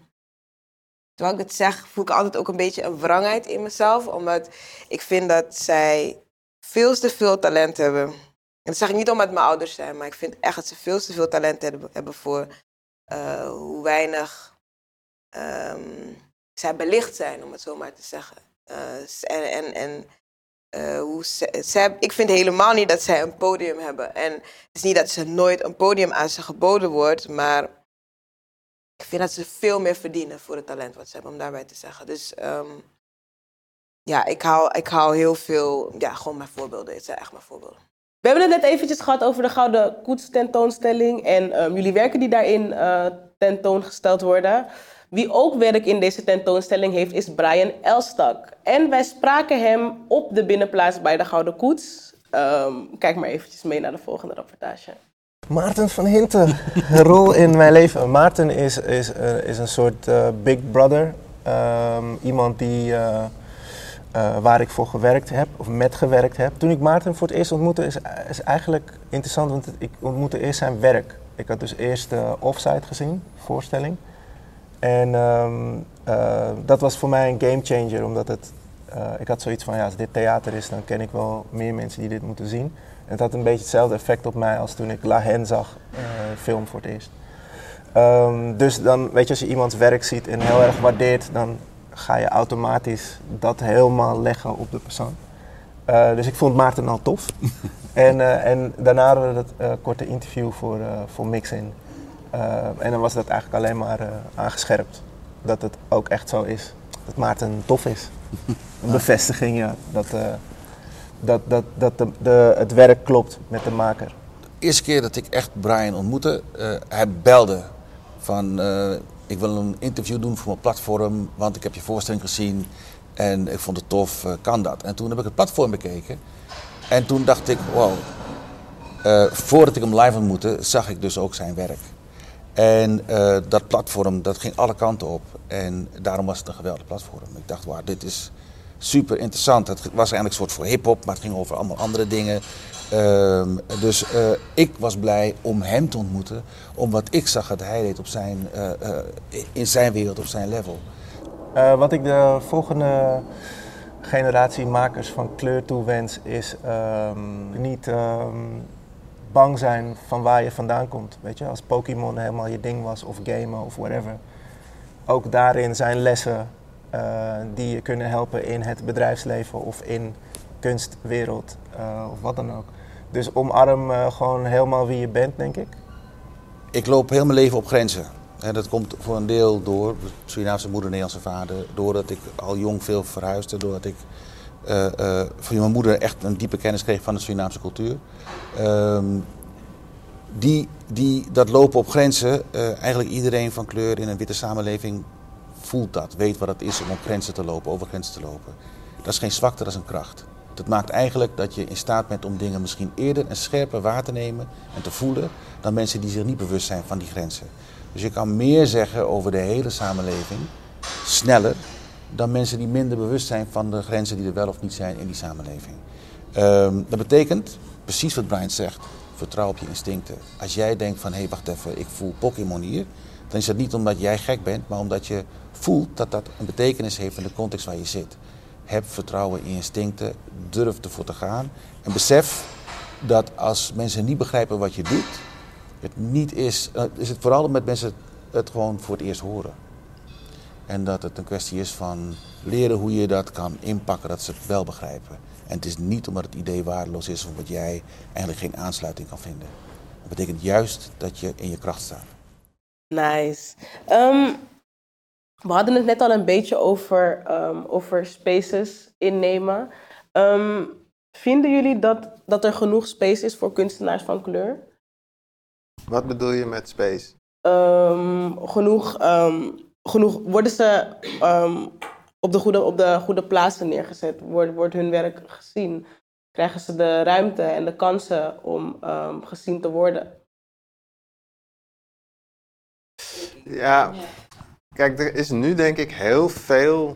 terwijl ik het zeg, voel ik altijd ook een beetje een wrangheid in mezelf, omdat ik vind dat zij veel te veel talent hebben. En dat zeg ik niet omdat het mijn ouders zijn, maar ik vind echt dat ze veel te veel talent hebben, voor eh, hoe weinig ehm, zij belicht zijn, om het zo maar te zeggen. Eh, en en, en eh, hoe ze, zij, ik vind helemaal niet dat zij een podium hebben. En het is niet dat ze nooit een podium aan ze geboden wordt, maar ik vind dat ze veel meer verdienen voor het talent wat ze hebben, om daarbij te zeggen. Dus ehm, ja, ik hou, ik hou heel veel, ja, gewoon mijn voorbeelden. Het zijn echt mijn voorbeelden. We hebben het net eventjes gehad over de Gouden Koets tentoonstelling en ehm, jullie werken die daarin eh, tentoongesteld worden. Wie ook werk in deze tentoonstelling heeft is Brian Elstak. En wij spraken hem op de binnenplaats bij de Gouden Koets. Ehm, kijk maar eventjes mee naar de volgende rapportage. Maarten van Hinten, *laughs* een rol in mijn leven. Maarten is, is, eh, is een soort eh, big brother. Ehm, iemand die, eh, waar ik voor gewerkt heb, of met gewerkt heb. Toen ik Maarten voor het eerst ontmoette, is, is eigenlijk interessant, want ik ontmoette eerst zijn werk. Ik had dus eerst de offsite gezien, voorstelling. En ehm, eh, dat was voor mij een game changer, omdat het, eh, ik had zoiets van, ja, als dit theater is, dan ken ik wel meer mensen die dit moeten zien. En het had een beetje hetzelfde effect op mij als toen ik La Hen zag, eh, film voor het eerst. Ehm, dus dan, weet je, als je iemands werk ziet en heel erg waardeert, dan ga je automatisch dat helemaal leggen op de persoon. Dus ik vond Maarten al tof. *laughs* en, en daarna hadden we dat korte interview voor, voor Mixin. Eh, en dan was dat eigenlijk alleen maar eh, aangescherpt. Dat het ook echt zo is. Dat Maarten tof is. *laughs* Een bevestiging, ja. Dat, eh, dat, dat, dat de, de, het werk klopt met de maker. De eerste keer dat ik echt Brian ontmoette, hij belde van ik wil een interview doen voor mijn platform, want ik heb je voorstelling gezien en ik vond het tof, kan dat? En toen heb ik het platform bekeken en toen dacht ik, wow, voordat ik hem live ontmoette, zag ik dus ook zijn werk. En eh, dat platform, dat ging alle kanten op. En daarom was het een geweldig platform. Ik dacht, wauw, dit is super interessant. Het was eigenlijk een soort voor hip-hop, maar het ging over allemaal andere dingen. Ehm, dus eh, ik was blij om hem te ontmoeten, om wat ik zag dat hij deed op zijn, eh, in zijn wereld, op zijn level. Wat ik de volgende generatie makers van kleur toewens is ehm, niet ehm, bang zijn van waar je vandaan komt. Weet je, als Pokémon helemaal je ding was of gamen of whatever. Ook daarin zijn lessen eh, die je kunnen helpen in het bedrijfsleven of in kunstwereld eh, of wat dan ook. Dus omarm eh, gewoon helemaal wie je bent, denk ik. Ik loop heel mijn leven op grenzen. En dat komt voor een deel door Surinaamse moeder, Nederlandse vader. Doordat ik al jong veel verhuisde. Doordat ik eh, eh, van mijn moeder echt een diepe kennis kreeg van de Surinaamse cultuur. Ehm, die, die, dat lopen op grenzen, eh, eigenlijk iedereen van kleur in een witte samenleving voelt dat. Weet wat het is om op grenzen te lopen, over grenzen te lopen. Dat is geen zwakte, dat is een kracht. Dat maakt eigenlijk dat je in staat bent om dingen misschien eerder en scherper waar te nemen en te voelen dan mensen die zich niet bewust zijn van die grenzen. Dus je kan meer zeggen over de hele samenleving, sneller, dan mensen die minder bewust zijn van de grenzen die er wel of niet zijn in die samenleving. Ehm, dat betekent, precies wat Brian zegt, vertrouw op je instincten. Als jij denkt van, hé hey, wacht even, ik voel Pokémon hier, dan is dat niet omdat jij gek bent, maar omdat je voelt dat dat een betekenis heeft in de context waar je zit. Heb vertrouwen in je instincten, durf ervoor te gaan en besef dat als mensen niet begrijpen wat je doet, het niet is, eh, is het vooral met mensen het gewoon voor het eerst horen. En dat het een kwestie is van leren hoe je dat kan inpakken, dat ze het wel begrijpen. En het is niet omdat het idee waardeloos is of wat jij eigenlijk geen aansluiting kan vinden. Dat betekent juist dat je in je kracht staat. Nice. Ehm, we hadden het net al een beetje over, ehm, over spaces innemen. Ehm, vinden jullie dat, dat er genoeg space is voor kunstenaars van kleur? Wat bedoel je met space? Ehm, genoeg, ehm, genoeg, worden ze ehm, op, de goede, op de goede plaatsen neergezet? Wordt, wordt hun werk gezien? Krijgen ze de ruimte en de kansen om ehm, gezien te worden? Ja, kijk, er is nu denk ik heel veel.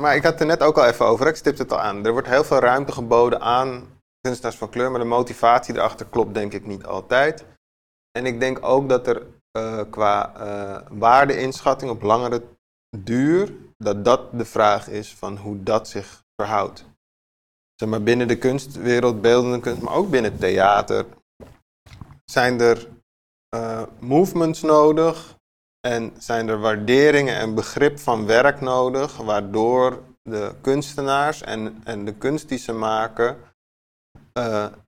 Maar ik had het er net ook al even over, ik stipte het al aan. Er wordt heel veel ruimte geboden aan kunstenaars van kleur, maar de motivatie erachter klopt denk ik niet altijd. En ik denk ook dat er eh, qua eh, waardeinschatting op langere duur, dat dat de vraag is van hoe dat zich verhoudt. Zeg maar binnen de kunstwereld, beeldende kunst, maar ook binnen theater, zijn er eh, movements nodig en zijn er waarderingen en begrip van werk nodig, waardoor de kunstenaars en, en de kunst die ze maken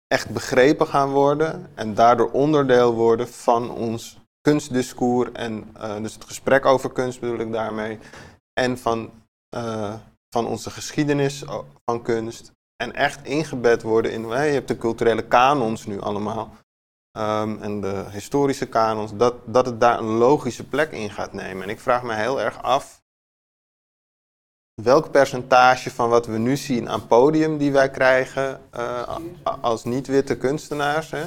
echt begrepen gaan worden en daardoor onderdeel worden van ons kunstdiscours en eh, dus het gesprek over kunst bedoel ik daarmee. En van, eh, van onze geschiedenis o- van kunst. En echt ingebed worden in, hè, je hebt de culturele kanons nu allemaal. Ehm, en de historische kanons, dat, dat het daar een logische plek in gaat nemen. En ik vraag me heel erg af welk percentage van wat we nu zien aan podium die wij krijgen eh, als niet-witte kunstenaars, hè,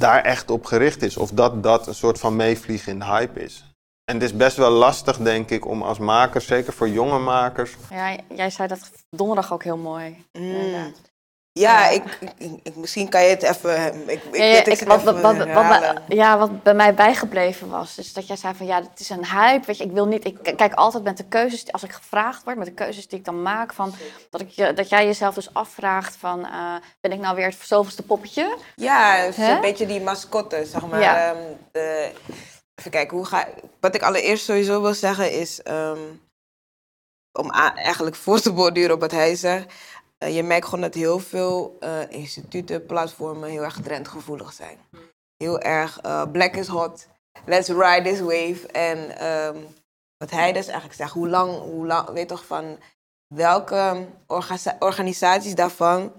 daar echt op gericht is. Of dat dat een soort van meevliegen in de hype is. En het is best wel lastig, denk ik, om als maker, zeker voor jonge makers, Ja, jij zei dat donderdag ook heel mooi. Mm. inderdaad. Ja, ik, ik, ik- misschien kan je het even. Ik, ik, Ja, ik- het wat, even wat, wat, wat, herhalen. bij- ja, wat bij mij bijgebleven was, is dat jij zei van ja, het is een hype. Weet je, ik wil niet, ik kijk altijd met de keuzes, als ik gevraagd word, met de keuzes die ik dan maak, van, dat, ik, dat jij jezelf dus afvraagt van, eh, ben ik nou weer het zoveelste poppetje? Ja, het is Hè? een beetje die mascotte, zeg maar. Ja. Ehm, de, even kijken, hoe ga, wat ik allereerst sowieso wil zeggen is... ehm, om eigenlijk voor te borduren op wat hij zegt... eh, je merkt gewoon dat heel veel eh, instituten, platformen heel erg trendgevoelig zijn. Heel erg eh, black is hot, let's ride this wave. En ehm, wat hij dus eigenlijk zegt, hoe lang, hoe lang, weet toch van welke orga- organisaties daarvan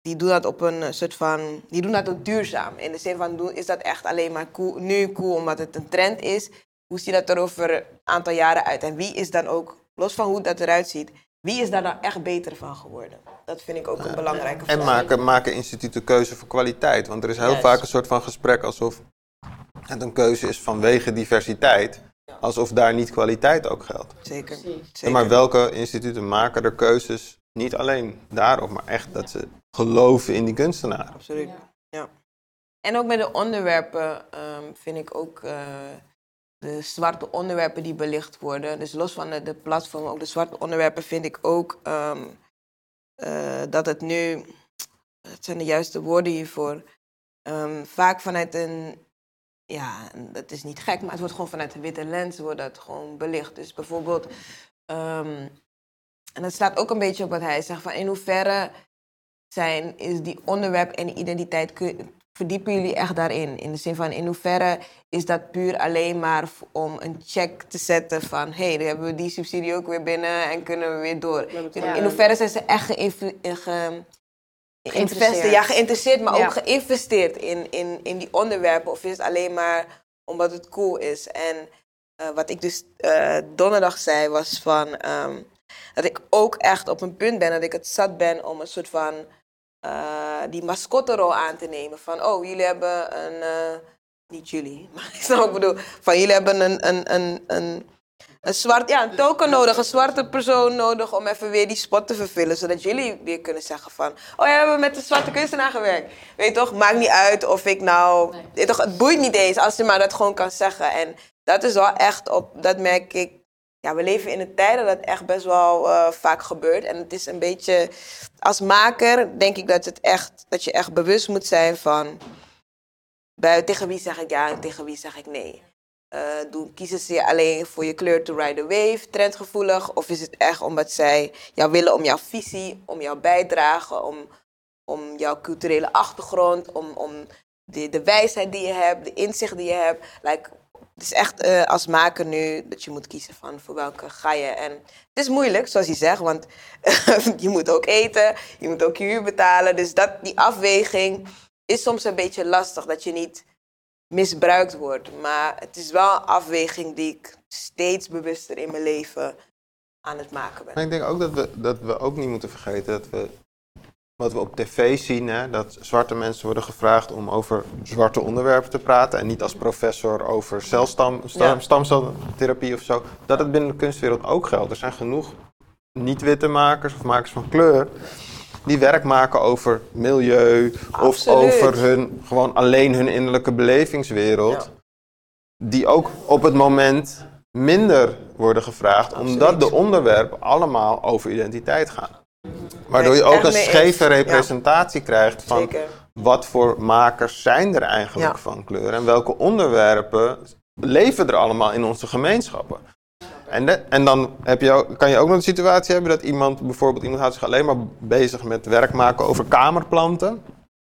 die doen dat op een soort van, die doen dat ook duurzaam. In de zin van, is dat echt alleen maar cool, nu cool omdat het een trend is? Hoe ziet dat er over een aantal jaren uit? En wie is dan ook, los van hoe dat eruit ziet, wie is daar dan echt beter van geworden? Dat vind ik ook een belangrijke vraag. En maken, maken instituten keuze voor kwaliteit. Want er is heel Juist. vaak een soort van gesprek alsof het een keuze is vanwege diversiteit. Alsof daar niet kwaliteit ook geldt. Zeker. maar welke instituten maken er keuzes niet alleen daarop, maar echt dat ze geloven in die kunstenaar. Absoluut. Ja. En ook met de onderwerpen ehm, vind ik ook eh, de zwarte onderwerpen die belicht worden. Dus los van de, de platform, ook de zwarte onderwerpen vind ik ook ehm, eh, dat het nu, het zijn de juiste woorden hiervoor, ehm, vaak vanuit een, ja, dat is niet gek, maar het wordt gewoon vanuit een witte lens wordt dat gewoon belicht. Dus bijvoorbeeld, ehm, en dat slaat ook een beetje op wat hij zegt, van in hoeverre zijn, is die onderwerp en identiteit, verdiepen jullie echt daarin? In de zin van, in hoeverre is dat puur alleen maar om een check te zetten van, hé, hey, dan hebben we die subsidie ook weer binnen en kunnen we weer door. In, Ja. in hoeverre zijn ze echt ge, Geïnteresseerd. Ja, geïnteresseerd, maar Ja. ook geïnvesteerd in, in, in die onderwerpen? Of is het alleen maar omdat het cool is? En eh, wat ik dus eh, donderdag zei was van... ehm, dat ik ook echt op een punt ben dat ik het zat ben om een soort van eh, die mascotterol aan te nemen. Van, oh, jullie hebben een, eh, niet jullie, *laughs* maar ik snap wat ik bedoel. Van, jullie hebben een, een, een, een, een zwart, ja, een token nodig, een zwarte persoon nodig om even weer die spot te vervullen. Zodat jullie weer kunnen zeggen van, oh ja, we hebben met de zwarte kunstenaar gewerkt. Weet je toch, maakt niet uit of ik nou, weet je toch, het boeit niet eens als je maar dat gewoon kan zeggen. En dat is wel echt op, dat merk ik, ja, we leven in een tijd dat dat echt best wel eh, vaak gebeurt. En het is een beetje, als maker denk ik dat, het echt, dat je echt bewust moet zijn van, tegen wie zeg ik ja en tegen wie zeg ik nee. Eh, doen, kiezen ze alleen voor je kleur to ride the wave, trendgevoelig? Of is het echt omdat zij jou willen om jouw visie, om jouw bijdrage, om, om jouw culturele achtergrond, om, om de, de wijsheid die je hebt, de inzicht die je hebt. Like, het is echt eh, als maker nu dat je moet kiezen van voor welke ga je. En het is moeilijk, zoals hij zegt, want *laughs* je moet ook eten, je moet ook je huur betalen. Dus dat, die afweging is soms een beetje lastig, dat je niet misbruikt wordt. Maar het is wel een afweging die ik steeds bewuster in mijn leven aan het maken ben. Ik denk ook dat we, dat we ook niet moeten vergeten dat we, wat we op tv zien, hè, dat zwarte mensen worden gevraagd om over zwarte onderwerpen te praten en niet als professor over celstam, stam, Ja. stamceltherapie of zo. Dat het binnen de kunstwereld ook geldt. Er zijn genoeg niet-witte makers of makers van kleur die werk maken over milieu of over hun, gewoon alleen hun innerlijke belevingswereld. Ja. Die ook op het moment minder worden gevraagd, omdat de onderwerpen allemaal over identiteit gaan. Waardoor je ook een scheve. Ja. representatie krijgt van Zeker. wat voor makers zijn er eigenlijk Ja. van kleur en welke onderwerpen leven er allemaal in onze gemeenschappen. En, de- en dan heb je, ook- kan je ook nog de situatie hebben dat iemand, bijvoorbeeld iemand houdt zich alleen maar bezig met werk maken over kamerplanten.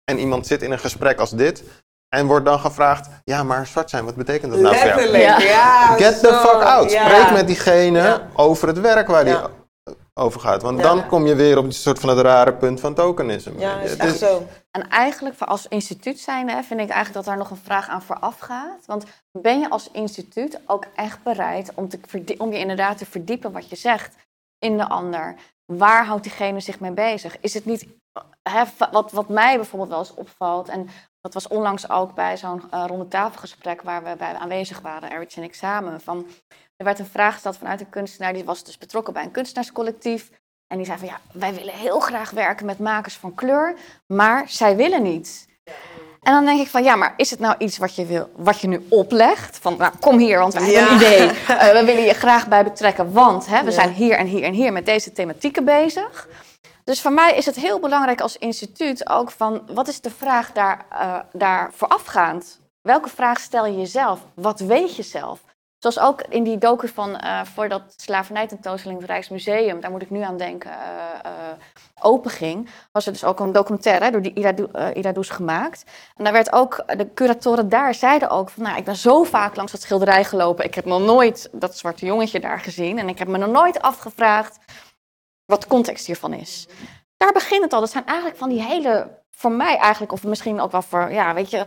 En iemand zit in een gesprek als dit en wordt dan gevraagd, ja maar zwart zijn, wat betekent dat nou voor jou? Letterlijk, Ja. Get the fuck out. ja. Spreek met diegene Ja. over het werk waar die Ja. Over gaat. Want Ja. dan kom je weer op een soort van het rare punt van tokenisme. Ja, is Het echt zo. En eigenlijk voor als instituut zijn, hè, vind ik eigenlijk dat daar nog een vraag aan vooraf gaat. Want ben je als instituut ook echt bereid om, te om je inderdaad te verdiepen wat je zegt in de ander? Waar houdt diegene zich mee bezig? Is het niet, hè, wat, wat mij bijvoorbeeld wel eens opvalt, en dat was onlangs ook bij zo'n eh ronde tafelgesprek waar we bij aanwezig waren, Erwin en ik samen, van, er werd een vraag gesteld vanuit een kunstenaar, die was dus betrokken bij een kunstenaarscollectief. En die zei van ja, wij willen heel graag werken met makers van kleur, maar zij willen niet. En dan denk ik van ja, maar is het nou iets wat je, wil, wat je nu oplegt? Van nou, kom hier, want Ja. hebben een idee. Eh, we willen je graag bij betrekken, want hè, we Ja. zijn hier en hier en hier met deze thematieken bezig. Dus voor mij is het heel belangrijk als instituut ook van wat is de vraag daar, eh, daar voorafgaand? Welke vraag stel je jezelf? Wat weet je zelf? Zoals ook in die docu van eh voordat slavernijtentoonstelling het Rijksmuseum, daar moet ik nu aan denken, eh, eh, open ging, was er dus ook een documentaire door die Ida, Do- eh, Ida Does gemaakt. En daar werd ook, de curatoren daar zeiden ook van, nou, ik ben zo vaak langs dat schilderij gelopen, ik heb nog nooit dat zwarte jongetje daar gezien en ik heb me nog nooit afgevraagd wat de context hiervan is. Daar begint het al. Dat zijn eigenlijk van die hele, voor mij eigenlijk, of misschien ook wel voor, ja, weet je,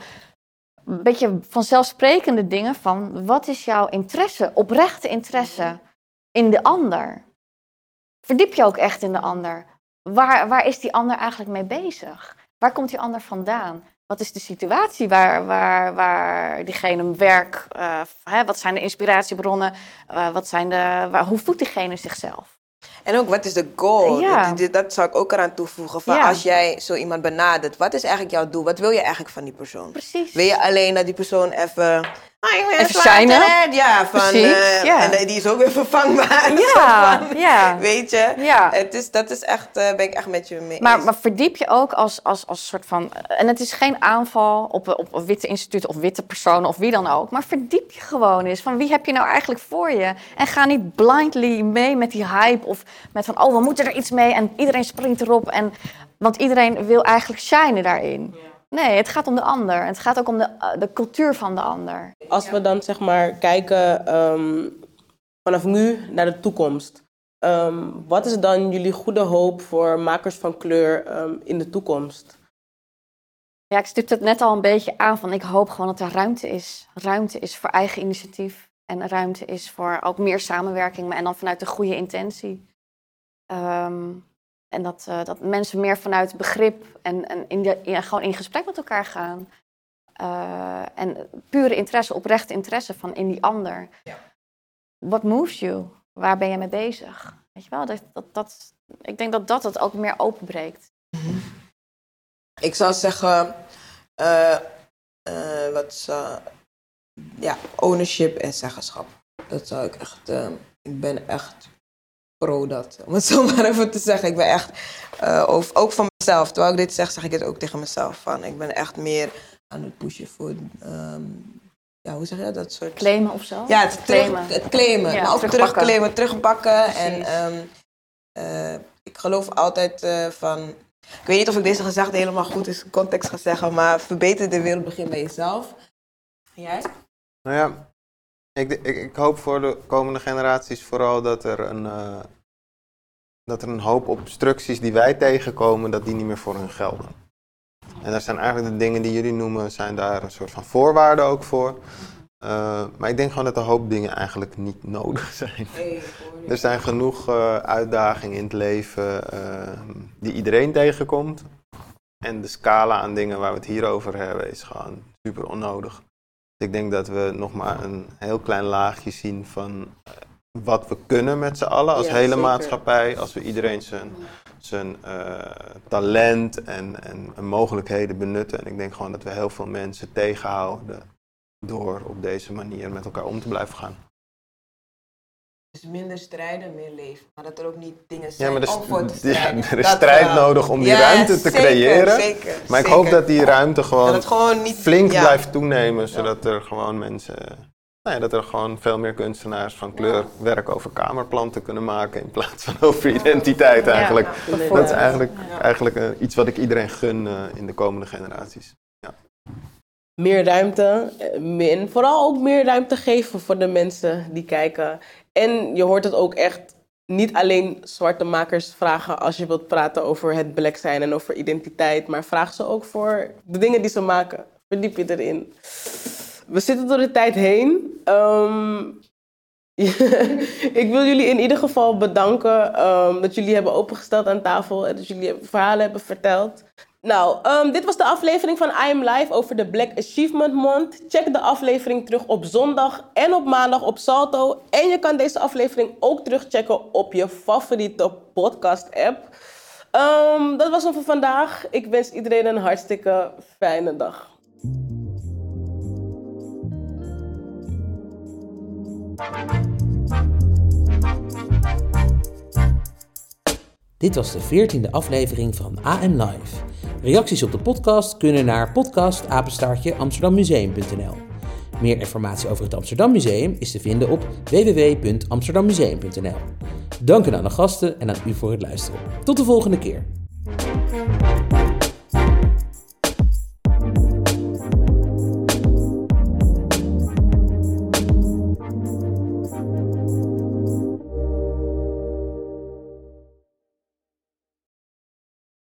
een beetje vanzelfsprekende dingen van wat is jouw interesse, oprechte interesse in de ander? Verdiep je ook echt in de ander? Waar, waar is die ander eigenlijk mee bezig? Waar komt die ander vandaan? Wat is de situatie waar, waar, waar diegene werk, uh, hè, wat zijn de inspiratiebronnen, uh, wat zijn de, waar, hoe voelt diegene zichzelf? En ook, wat is de goal? Ja. Dat, dat zou ik ook eraan toevoegen. Van Ja. Als jij zo iemand benadert, wat is eigenlijk jouw doel? Wat wil je eigenlijk van die persoon? Precies. Wil je alleen dat die persoon even... Ah, ik ben Even shinen? Ja, van... Precies, eh, ja. En die is ook weer vervangbaar. *laughs* Ja, van, ja. Weet je? Ja. Het is, dat is echt, eh, ben ik echt met je mee Maar, maar verdiep je ook als, als, als soort van. En het is geen aanval op, op witte instituten of witte personen of wie dan ook. Maar verdiep je gewoon eens van wie heb je nou eigenlijk voor je. En ga niet blindly mee met die hype of met van oh we moeten er iets mee en iedereen springt erop. En, want iedereen wil eigenlijk shinen daarin. Nee, het gaat om de ander. Het gaat ook om de, eh, de cultuur van de ander. Als we dan zeg maar kijken ehm, vanaf nu naar de toekomst. ehm, wat is dan jullie goede hoop voor makers van kleur ehm, in de toekomst? Ja, ik stipte het net al een beetje aan van ik hoop gewoon dat er ruimte is. Ruimte is voor eigen initiatief. En ruimte is voor ook meer samenwerking, maar en dan vanuit de goede intentie. En dat, eh, dat mensen meer vanuit begrip en, en in de, ja, gewoon in gesprek met elkaar gaan. Eh, en pure interesse, oprechte interesse van in die ander. What moves you? Waar ben je mee bezig? Weet je wel, dat, dat, dat, ik denk dat dat het ook meer openbreekt. Ik zou zeggen, eh, wat zou- ja, ownership en zeggenschap. Dat zou ik echt, ik ben echt pro dat. Om het *laughs* zo maar even te zeggen. Ik ben echt, eh, ook van mezelf. Terwijl ik dit zeg, zeg ik het ook tegen mezelf. Van, ik ben echt meer aan het pushen voor, ehm, ja, hoe zeg je dat? Dat soort... Claimen of zo? Ja, het claimen. Het claimen. Ja, maar ook terugpakken. terugclaimen, terugpakken. En ehm, eh, ik geloof altijd eh, van... Ik weet niet of ik deze gezegde helemaal goed is in context ga zeggen, maar verbeter de wereld begin bij jezelf. En jij? Nou ja, ik, ik, ik hoop voor de komende generaties vooral dat er een, eh, dat er een hoop obstructies die wij tegenkomen, dat die niet meer voor hun gelden. En daar zijn eigenlijk de dingen die jullie noemen, zijn daar een soort van voorwaarden ook voor. Eh, maar ik denk gewoon dat een hoop dingen eigenlijk niet nodig *laughs* zijn. Er zijn genoeg eh, uitdagingen in het leven eh, die iedereen tegenkomt. En de scala aan dingen waar we het hier over hebben is gewoon super onnodig. Dus ik denk dat we nog maar een heel klein laagje zien van eh, wat we kunnen met z'n allen als Ja, hele zeker. maatschappij. Als we iedereen zijn, zijn eh, talent en, en, en mogelijkheden benutten. En ik denk gewoon dat we heel veel mensen tegenhouden door op deze manier met elkaar om te blijven gaan. Dus minder strijden, meer leven. Maar dat er ook niet dingen Ja, zijn maar is, om voor te *laughs* ja, strijden. er is Dat strijd wel. nodig om die Ja, ruimte te zeker, creëren. Zeker, Maar ik zeker. hoop dat die ruimte Dat gewoon het gewoon niet... flink ja. blijft toenemen, zodat er gewoon mensen, nou ja, dat er gewoon veel meer kunstenaars van kleur werk over kamerplanten kunnen maken in plaats van over identiteit eigenlijk. Dat is eigenlijk, eigenlijk eh, iets wat ik iedereen gun eh, in de komende generaties. meer ruimte. eh, En vooral ook meer ruimte geven voor de mensen die kijken. En je hoort het ook echt niet alleen zwarte makers vragen als je wilt praten over het black zijn en over identiteit. Maar vraag ze ook voor de dingen die ze maken. Verdiep je erin. We zitten door de tijd heen. Ehm, *laughs* ik wil jullie in ieder geval bedanken ehm, dat jullie hebben opengesteld aan tafel en dat jullie verhalen hebben verteld. Nou, ehm, dit was de aflevering van I Am Live over de Black Achievement Month. Check de aflevering terug op zondag en op maandag op Salto. En je kan deze aflevering ook terugchecken op je favoriete podcast-app. Ehm, dat was het voor vandaag. Ik wens iedereen een hartstikke fijne dag. Dit was de veertiende aflevering van AM Live. Reacties op de podcast kunnen naar podcastapenstaartje amsterdammuseum.nl. Meer informatie over het Amsterdam Museum is te vinden op www.amsterdammuseum.nl. Dank aan de gasten en aan u voor het luisteren. Tot de volgende keer.